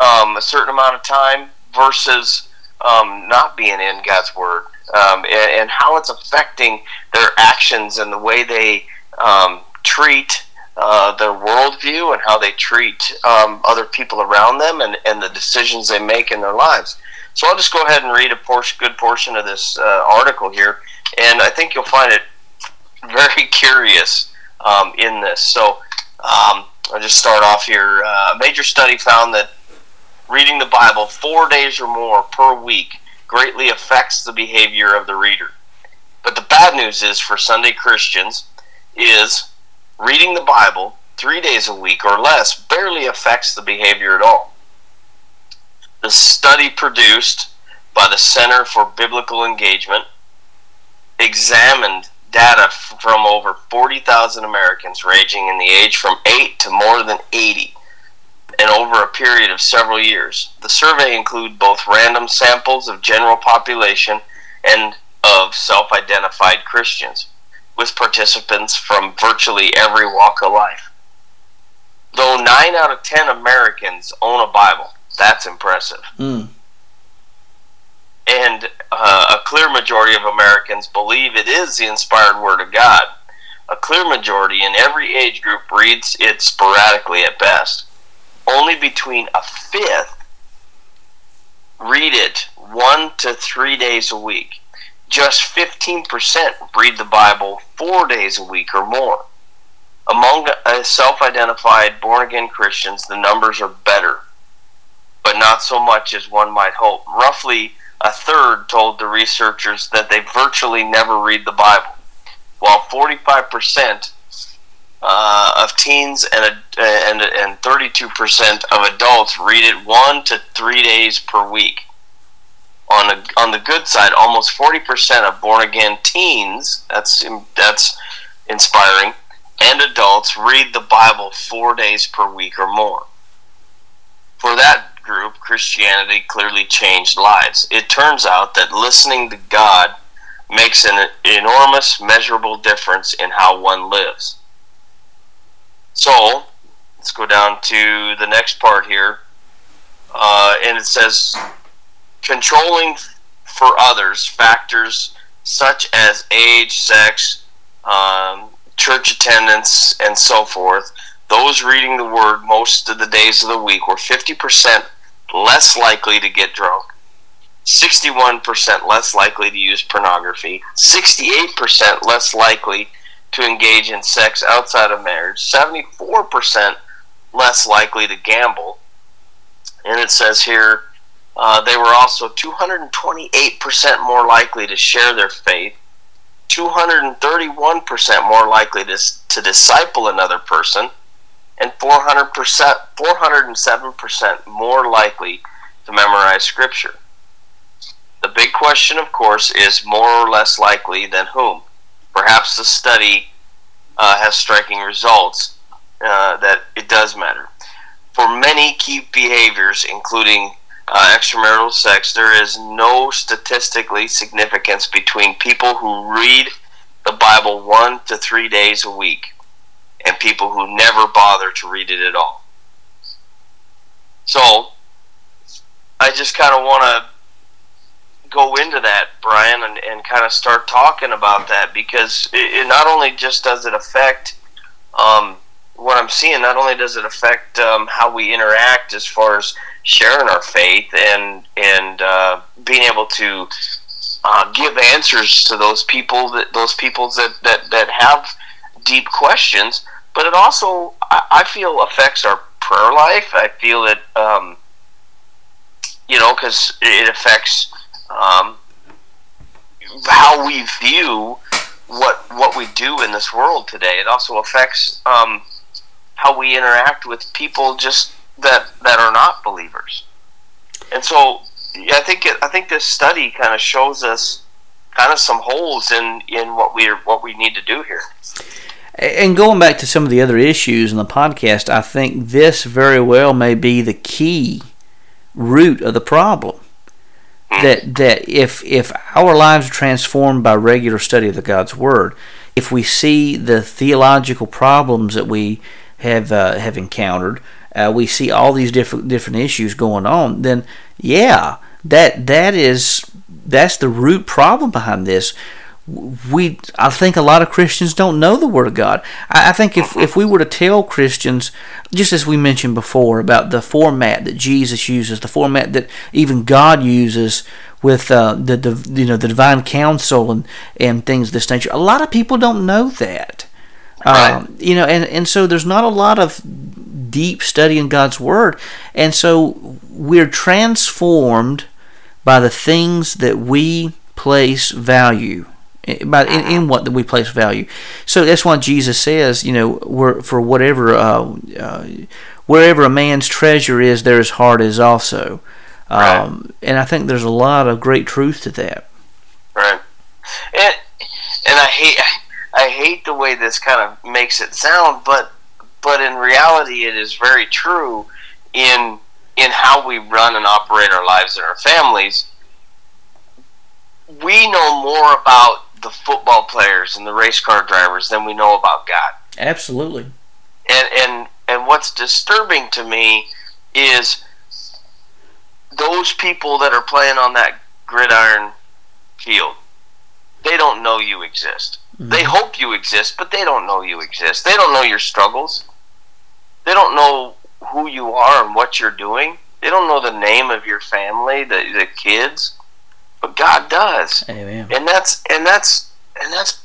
um, a certain amount of time versus um, not being in God's Word, um, and, and, how it's affecting their actions and the way they um, treat uh, their worldview and how they treat um, other people around them and, and the decisions they make in their lives. So I'll just go ahead and read a good portion of this uh, article here and I think you'll find it very curious um, in this. So um, I'll just start off here. Uh, a major study found that reading the Bible four days or more per week greatly affects the behavior of the reader. But the bad news is for Sunday Christians is reading the Bible three days a week or less barely affects the behavior at all. The study produced by the Center for Biblical Engagement examined data from over 40,000 Americans ranging in the age from 8 to more than 80 and over a period of several years. The survey included both random samples of general population and of self-identified Christians with participants from virtually every walk of life. Though 9 out of 10 Americans own a Bible, that's impressive. Mm and uh, a clear majority of Americans believe it is the inspired Word of God. A clear majority in every age group reads it sporadically at best. Only between a fifth read it one to three days a week. Just 15% read the Bible four days a week or more. Among self identified born again Christians, the numbers are better, but not so much as one might hope. Roughly a third told the researchers that they virtually never read the Bible, while 45% uh, of teens and, and, and 32% of adults read it one to three days per week. On, a, on the good side, almost 40% of born again teens, that's, that's inspiring, and adults read the Bible four days per week or more. For that group, Christianity clearly changed lives. It turns out that listening to God makes an enormous, measurable difference in how one lives. So, let's go down to the next part here. Uh, and it says, controlling for others factors such as age, sex, um, church attendance, and so forth those reading the Word most of the days of the week were 50% less likely to get drunk, 61% less likely to use pornography, 68% less likely to engage in sex outside of marriage, 74% less likely to gamble. And it says here uh, they were also 228% more likely to share their faith, 231% more likely to, to disciple another person, and 400%, 407% more likely to memorize Scripture. The big question, of course, is more or less likely than whom. Perhaps the study uh, has striking results uh, that it does matter. For many key behaviors, including uh, extramarital sex, there is no statistically significance between people who read the Bible one to three days a week and people who never bother to read it at all. So, I just kind of want to go into that, Brian, and, and kind of start talking about that because it, it not only just does it affect um, what I'm seeing, not only does it affect um, how we interact as far as sharing our faith and and uh, being able to uh, give answers to those people that those people that, that, that have deep questions, but it also I, I feel affects our prayer life. I feel it, um, you know, because it affects um, how we view what what we do in this world today. It also affects um, how we interact with people just that that are not believers. And so I think it, I think this study kind of shows us kind of some holes in in what we what we need to do here. And going back to some of the other issues in the podcast, I think this very well may be the key root of the problem. Hmm. That that if if our lives are transformed by regular study of the God's Word, if we see the theological problems that we have uh, have encountered, uh, we see all these different different issues going on. Then, yeah, that that is that's the root problem behind this. We, I think a lot of Christians don't know the Word of God. I, I think if, if we were to tell Christians, just as we mentioned before, about the format that Jesus uses, the format that even God uses with uh, the, the you know the divine counsel and and things of this nature, a lot of people don't know that. Right. Um, you know, and, and so there's not a lot of deep study in God's Word. And so we're transformed by the things that we place value eh, by in, in what that we place value. So that's why Jesus says, you know, we're, for whatever uh, uh, wherever a man's treasure is, there his heart is also. Right. Um, and I think there's a lot of great truth to that. Right. And and I hate I hate the way this kind of makes it sound, but but in reality, it is very true in in how we run and operate our lives and our families. We know more about the football players and the race car drivers than we know about God. Absolutely. And and and what's disturbing to me is those people that are playing on that gridiron field. They don't know you exist. Mm-hmm. They hope you exist, but they don't know you exist. They don't know your struggles. They don't know who you are and what you're doing. They don't know the name of your family, the the kids, but God does. Amen. And that's and that's and that's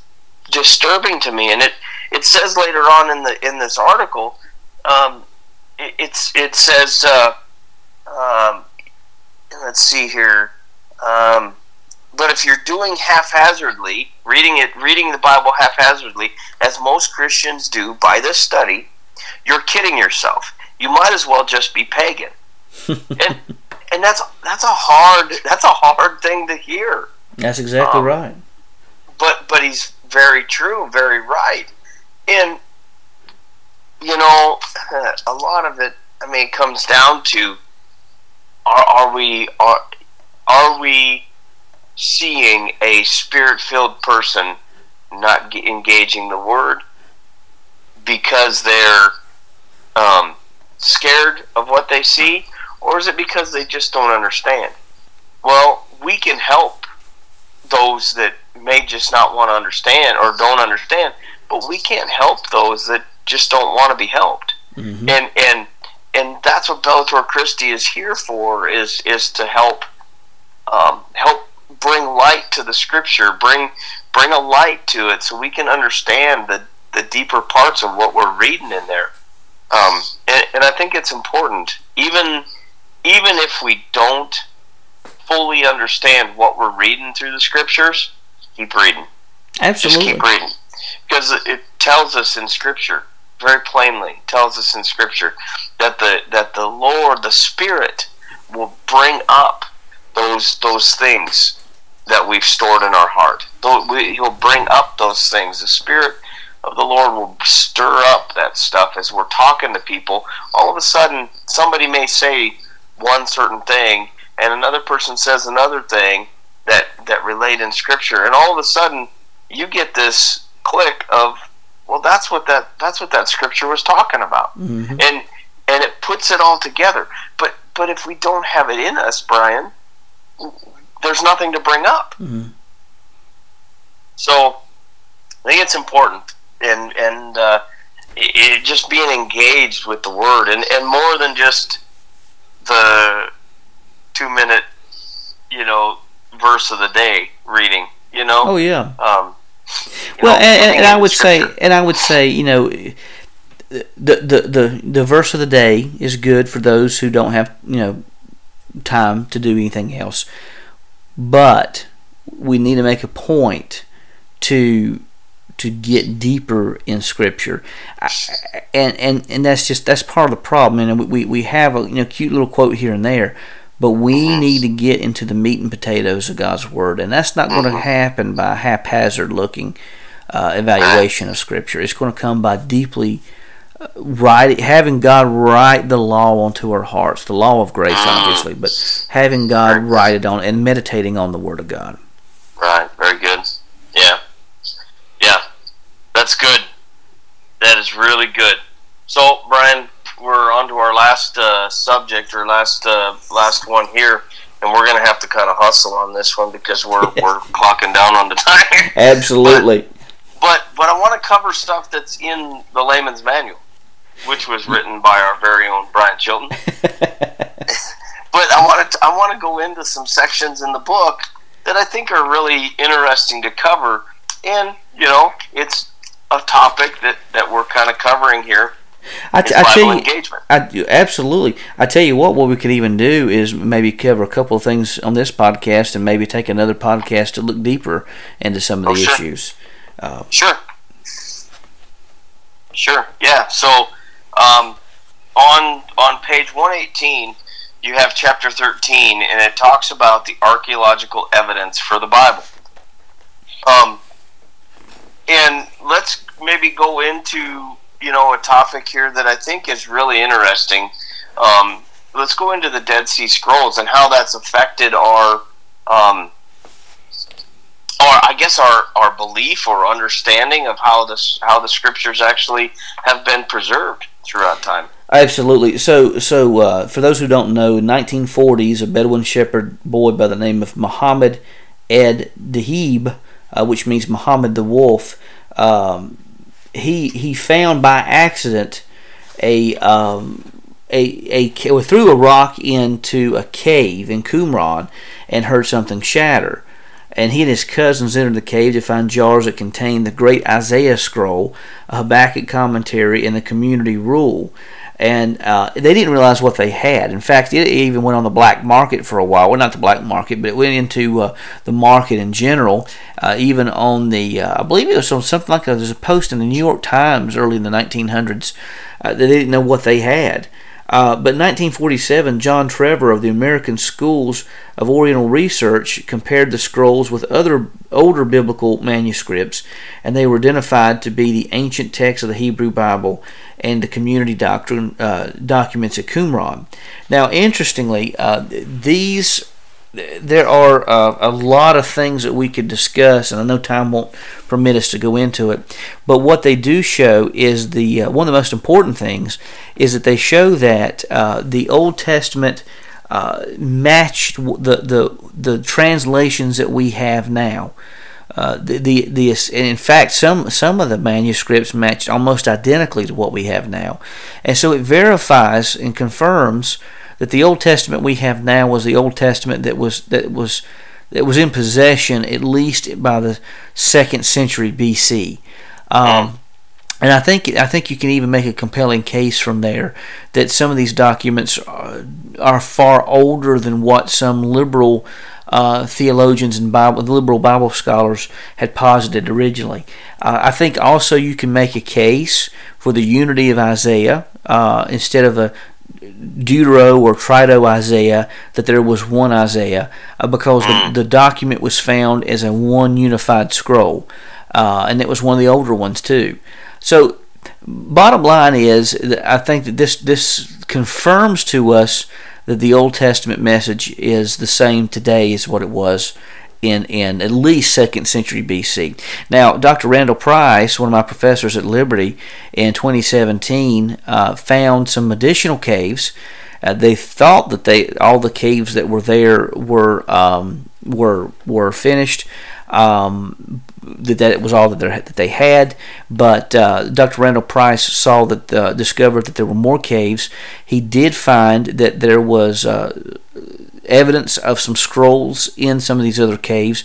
disturbing to me. And it it says later on in the in this article, um, it, it's it says, uh, um, let's see here. Um, but if you're doing haphazardly, reading it, reading the Bible haphazardly, as most Christians do by this study, you're kidding yourself. You might as well just be pagan. and and that's that's a hard that's a hard thing to hear. That's exactly um, right. But but he's very true, very right. And you know, a lot of it I mean comes down to are are we are are we seeing a spirit filled person not engaging the word because they're um, scared of what they see, or is it because they just don't understand? Well, we can help those that may just not want to understand or don't understand, but we can't help those that just don't want to be helped. mm-hmm. and and and that's what Bellator Christi is here for is is to help um, help bring light to the scripture, bring bring a light to it, so we can understand the the deeper parts of what we're reading in there. Um, and, and I think it's important, even even if we don't fully understand what we're reading through the scriptures, keep reading. Absolutely. Just keep reading. Because it tells us in scripture, very plainly, tells us in scripture that the that the Lord, the Spirit, will bring up those those things that we've stored in our heart. He'll bring up those things. The Spirit of the Lord will stir up that stuff as we're talking to people. All of a sudden, somebody may say one certain thing, and another person says another thing that that relate in Scripture, and all of a sudden, you get this click of, well, that's what that that's what that Scripture was talking about, mm-hmm. and and it puts it all together. But but if we don't have it in us, Brian, there's nothing to bring up. Mm-hmm. So I think it's important, and and uh, it, just being engaged with the word, and and more than just the two minute, you know, verse of the day reading. You know. Oh yeah. Um, well, know, and, and I would scripture. say, and I would say, you know. The, the the the verse of the day is good for those who don't have you know time to do anything else but we need to make a point to to get deeper in scripture. And and and that's just that's part of the problem. And we we have a you know cute little quote here and there. But we need to get into the meat and potatoes of God's word. And that's not going to happen by haphazard looking uh, evaluation of scripture. It's going to come by deeply write having God write the law onto our hearts, the law of grace, mm. obviously, but having God write it on and meditating on the Word of God. Right. Very good. Yeah. Yeah. That's good. That is really good. So, Brian, we're on to our last uh, subject or last uh, last one here, and we're going to have to kind of hustle on this one because we're we're clocking down on the time. Absolutely. But, but but I want to cover stuff that's in the layman's manual which was written by our very own Brian Chilton. but I want to I want to go into some sections in the book that I think are really interesting to cover, and you know, it's a topic that that we're kind of covering here. I, t- I tell you, engagement. I, absolutely. I tell you what, what we could even do is maybe cover a couple of things on this podcast, and maybe take another podcast to look deeper into some of the oh, sure. issues. Uh, sure. Sure. Yeah. So um, on on page 118, you have chapter 13, and it talks about the archaeological evidence for the Bible. Um, and let's maybe go into you know a topic here that I think is really interesting. Um, let's go into the Dead Sea Scrolls and how that's affected our um, or I guess our, our belief or understanding of how this how the scriptures actually have been preserved throughout time. Absolutely. So, so uh, for those who don't know, in 1940s, a Bedouin shepherd boy by the name of Muhammad Ed Dahib, uh, which means Muhammad the Wolf, um, he he found by accident a um, a, a threw a rock into a cave in Qumran and heard something shatter and he and his cousins entered the cave to find jars that contained the great Isaiah scroll, a Habakkuk commentary, and the community rule. And uh, they didn't realize what they had. In fact, it even went on the black market for a while. Well, not the black market, but it went into uh, the market in general. Uh, even on the, uh, I believe it was on something like a, there's a post in the New York Times early in the 1900s uh, they didn't know what they had. Uh, but in 1947, John Trever of the American Schools of Oriental Research compared the scrolls with other older biblical manuscripts, and they were identified to be the ancient text of the Hebrew Bible and the community doctrine uh, documents at Qumran. Now, interestingly, uh, these there are uh, a lot of things that we could discuss, and I know time won't permit us to go into it. But what they do show is the uh, one of the most important things is that they show that uh, the Old Testament uh, matched the, the the translations that we have now. Uh, the, the the in fact some some of the manuscripts matched almost identically to what we have now, and so it verifies and confirms that the Old Testament we have now was the Old Testament that was that was that was in possession at least by the second century BC. Um, and I think I think you can even make a compelling case from there that some of these documents are, are far older than what some liberal uh, theologians and Bible, liberal Bible scholars had posited originally. Uh, I think also you can make a case for the unity of Isaiah uh, instead of a Deutero or Trito Isaiah that there was one Isaiah uh, because the, the document was found as a one unified scroll, uh, and it was one of the older ones too. So, bottom line is, I think that this this confirms to us that the Old Testament message is the same today as what it was in, in at least second century BC. Now, Dr. Randall Price, one of my professors at Liberty in 2017, uh, found some additional caves. Uh, they thought that they all the caves that were there were um, were were finished, um, that, that it was all that, that they had. But uh, Dr. Randall Price saw that uh, discovered that there were more caves. He did find that there was uh, evidence of some scrolls in some of these other caves.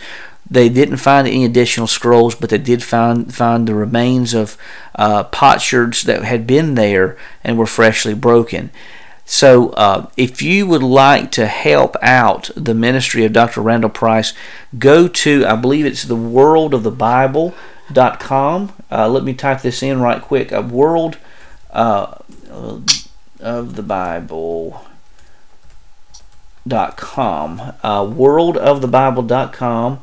They didn't find any additional scrolls, but they did find find the remains of uh, potsherds that had been there and were freshly broken. So, uh, if you would like to help out the ministry of Dr. Randall Price, go to, I believe it's the world of the Bible.com. Uh, let me type this in right quick. A world uh, of the Bible. Dot com, uh, worldofthebible.com,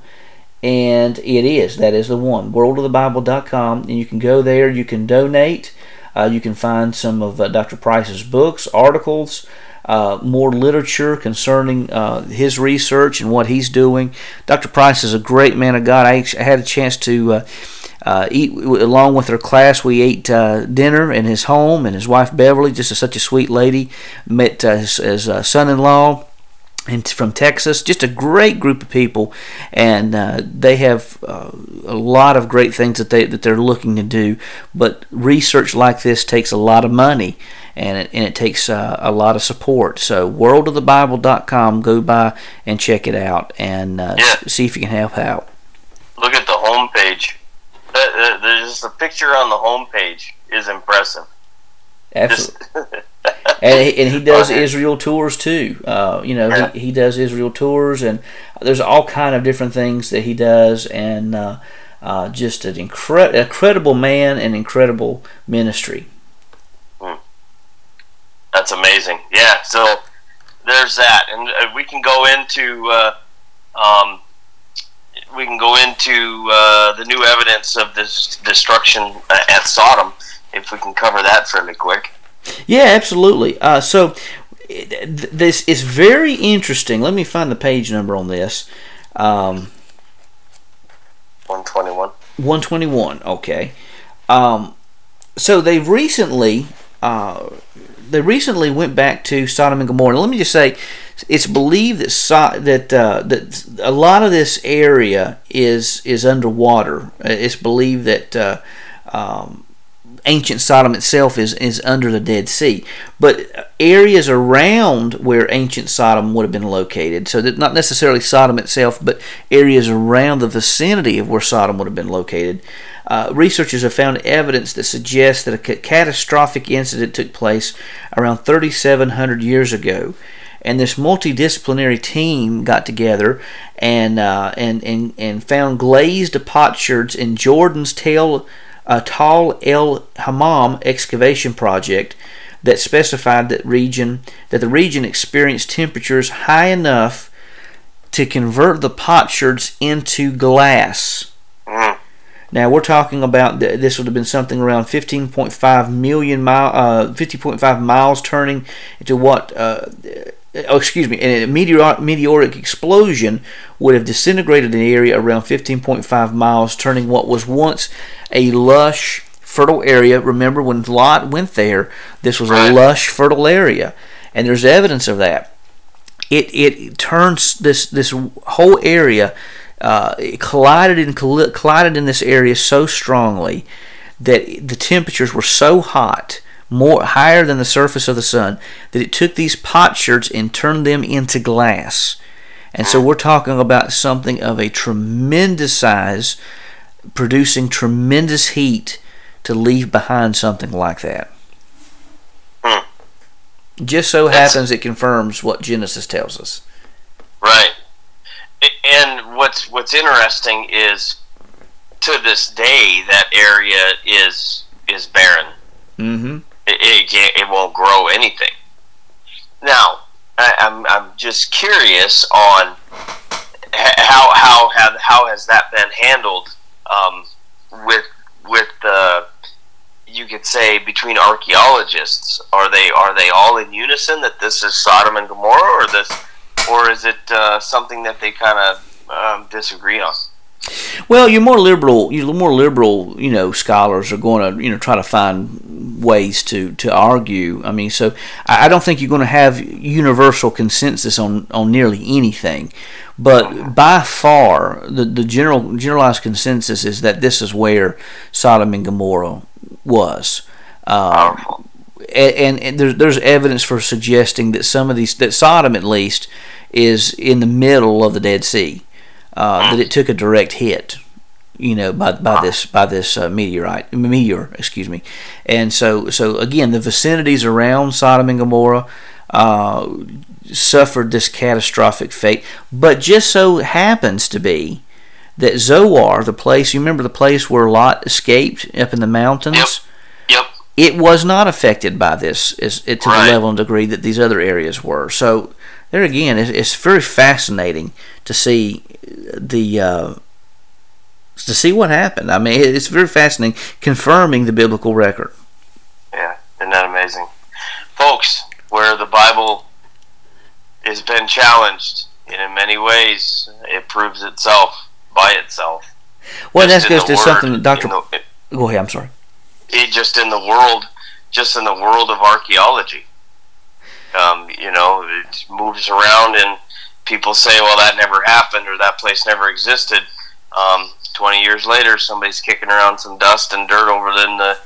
and it is that is the one worldofthebible.com, and you can go there. You can donate. Uh, you can find some of uh, Dr. Price's books, articles, uh, more literature concerning uh, his research and what he's doing. Dr. Price is a great man of God. I, I had a chance to uh, uh, eat along with her class. We ate dinner in his home, and his wife Beverly, just a, such a sweet lady, met his, his son-in-law and from Texas. Just a great group of people, and uh, they have uh, a lot of great things that they that they're looking to do. But research like this takes a lot of money, and it, and it takes uh, a lot of support. So worldofthebible.com, go by and check it out, and uh, yeah. see if you can help out. Look at the homepage. There's a picture on the homepage is impressive. Absolutely. and he, and he does Israel tours too. Uh, you know, yeah. he, he does Israel tours, and there's all kind of different things that he does, and uh, uh, just an incre- incredible man and incredible ministry. Hmm. That's amazing. Yeah. So there's that, and uh, we can go into. Uh, um, we can go into uh, the new evidence of this destruction at Sodom if we can cover that fairly quick. Yeah, absolutely. Uh, so this is very interesting. Let me find the page number on this. Um, 121. 121. Okay. Um, so they recently uh, they recently went back to Sodom and Gomorrah. Now, let me just say, it's believed that so, that uh, that a lot of this area is is underwater. It's believed that uh, um, ancient Sodom itself is, is under the Dead Sea. But areas around where ancient Sodom would have been located, so that not necessarily Sodom itself, but areas around the vicinity of where Sodom would have been located, uh, researchers have found evidence that suggests that a catastrophic incident took place around 3,700 years ago. And this multidisciplinary team got together and uh, and, and and found glazed potsherds in Jordan's Tell a Tal El Hammam excavation project that specified that region that the region experienced temperatures high enough to convert the potsherds into glass. Mm. Now we're talking about this would have been something around 15.5 million mile, uh, 50.5 miles turning into what uh, oh, excuse me, and a meteor, meteoric explosion would have disintegrated an area around 15.5 miles, turning what was once a lush, fertile area. Remember when Lot went there, this was a lush, fertile area, and there's evidence of that. It it turns this this whole area uh, it collided in collided in this area so strongly that the temperatures were so hot, more higher than the surface of the sun, that it took these potsherds and turned them into glass. And so we're talking about something of a tremendous size, producing tremendous heat to leave behind something like that. Hmm. Just so happens it confirms what Genesis tells us. Right. And what's what's interesting is to this day that area is is barren. Mm-hmm. It, it, it won't grow anything. Now, I, am I'm, I'm just curious on how how have, how has that been handled um, with with the you could say between archaeologists are they are they all in unison that this is Sodom and Gomorrah or this or is it uh, something that they kind of um, disagree on? Well, you're more liberal. You're more liberal. You know, scholars are going to you know try to find ways to to argue. I mean, so I don't think you're going to have universal consensus on on nearly anything. But by far, the the general generalized consensus is that this is where Sodom and Gomorrah was. Uh, and, and there's there's evidence for suggesting that some of these that Sodom at least is in the middle of the Dead Sea uh, that it took a direct hit, you know, by by this by this uh, meteorite meteor, excuse me, and so so again, the vicinities around Sodom and Gomorrah uh, suffered this catastrophic fate, but just so happens to be that Zoar, the place you remember the place where Lot escaped up in the mountains. Yep. Yep. It was not affected by this to right. the level and degree that these other areas were. So there again, it's, it's very fascinating to see the uh, to see what happened. I mean, it's very fascinating, confirming the biblical record. Yeah, isn't that amazing, folks? Where the Bible has been challenged, and in many ways, it proves itself by itself. Well, that goes to word, something that Doctor. The, Go ahead. I'm sorry. It just in the world, just in the world of archaeology. Um, you know, it moves around and people say, well, that never happened or that place never existed. Um, 20 years later, somebody's kicking around some dust and dirt over in the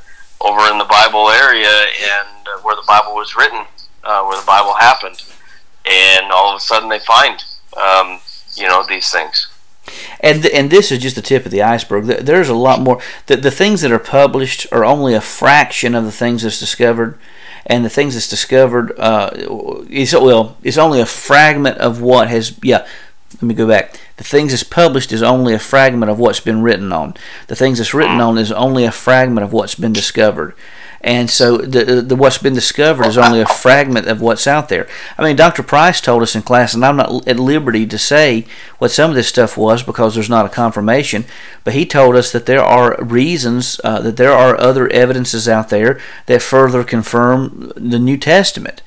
over in the Bible area and uh, where the Bible was written, uh, where the Bible happened, and all of a sudden they find, um, you know, these things. And and this is just the tip of the iceberg. There's a lot more. The, the things that are published are only a fraction of the things that's discovered and the things that's discovered uh, is well, it's only a fragment of what has yeah. Let me go back. The things that's published is only a fragment of what's been written on. The things that's written on is only a fragment of what's been discovered and so the, the what's been discovered is only a fragment of what's out there. I mean, Dr. Price told us in class, and I'm not at liberty to say what some of this stuff was because there's not a confirmation, but he told us that there are reasons, uh, that there are other evidences out there that further confirm the New Testament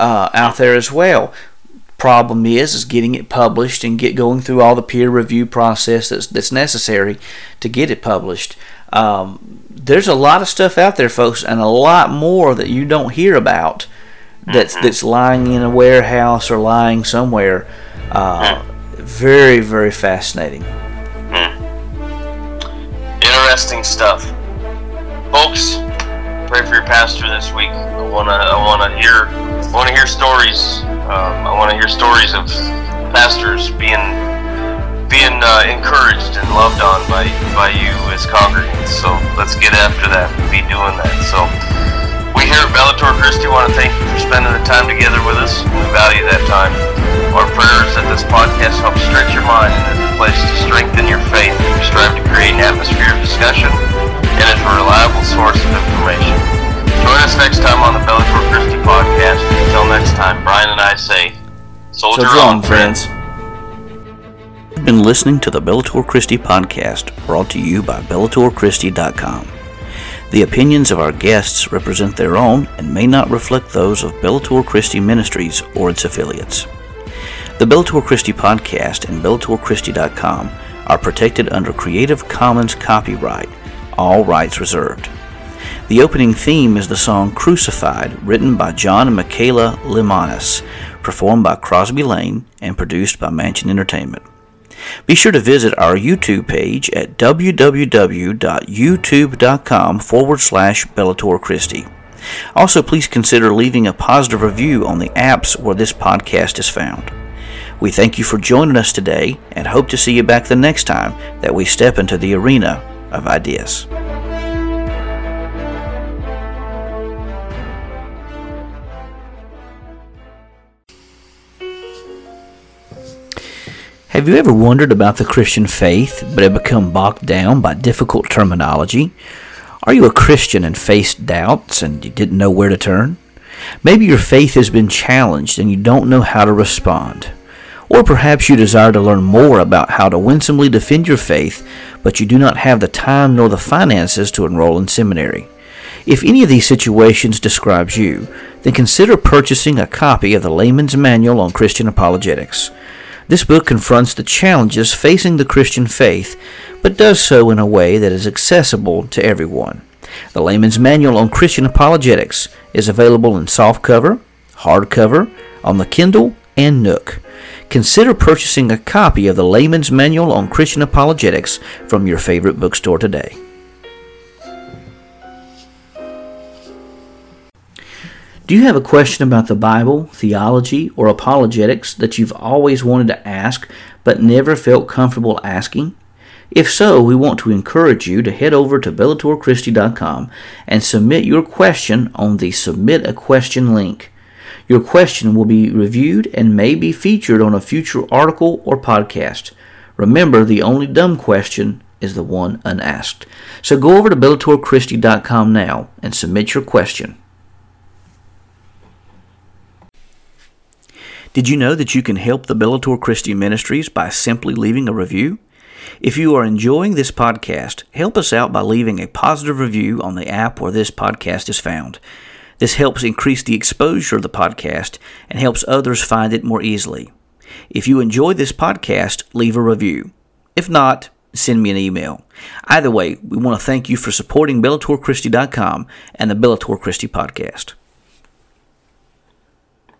uh, out there as well problem is is getting it published and get going through all the peer review process that's that's necessary to get it published. Um, there's a lot of stuff out there, folks, and a lot more that you don't hear about that's mm-hmm. that's lying in a warehouse or lying somewhere. Uh, very, very fascinating. Hmm. Interesting stuff, folks. Pray for your pastor this week. I wanna, I wanna hear, I wanna hear stories. Um, I wanna hear stories of pastors being being uh, encouraged and loved on by by you as congregants. So let's get after that and be doing that. So we here at Bellator Christi want to thank you for spending the time together with us. We value that time. Our prayers that this podcast helps stretch your mind and is a place to strengthen your faith. We strive to create an atmosphere of discussion and is a reliable source of information. Join us next time on the Bellator Christi podcast. Until next time, Brian and I say, Soldier so on, friends. You've been listening to the Bellator Christi podcast brought to you by BellatorChristi.com. The opinions of our guests represent their own and may not reflect those of Bellator Christi Ministries or its affiliates. The Bellator Christi podcast and BellatorChristi.com are protected under Creative Commons copyright, all rights reserved. The opening theme is the song Crucified, written by John and Michaela Limanis, performed by Crosby Lane, and produced by Mansion Entertainment. Be sure to visit our YouTube page at www.youtube.com forward slash Bellator Christi. Also, please consider leaving a positive review on the apps where this podcast is found. We thank you for joining us today and hope to see you back the next time that we step into the arena of ideas. Have you ever wondered about the Christian faith but have become bogged down by difficult terminology? Are you a Christian and faced doubts and you didn't know where to turn? Maybe your faith has been challenged and you don't know how to respond. Or perhaps you desire to learn more about how to winsomely defend your faith, but you do not have the time nor the finances to enroll in seminary. If any of these situations describes you, then consider purchasing a copy of the Layman's Manual on Christian Apologetics. This book confronts the challenges facing the Christian faith, but does so in a way that is accessible to everyone. The Layman's Manual on Christian Apologetics is available in softcover, hardcover, on the Kindle, and Nook. Consider purchasing a copy of the Layman's Manual on Christian Apologetics from your favorite bookstore today. Do you have a question about the Bible, theology, or apologetics that you've always wanted to ask but never felt comfortable asking? If so, we want to encourage you to head over to bellatorchristi.com and submit your question on the Submit a Question link. Your question will be reviewed and may be featured on a future article or podcast. Remember, the only dumb question is the one unasked. So go over to bellatorchristi.com now and submit your question. Did you know that you can help the Bellator Christi Ministries by simply leaving a review? If you are enjoying this podcast, help us out by leaving a positive review on the app where this podcast is found. This helps increase the exposure of the podcast and helps others find it more easily. If you enjoy this podcast, leave a review. If not, send me an email. Either way, we want to thank you for supporting BellatorChristi.com and the Bellator Christi podcast.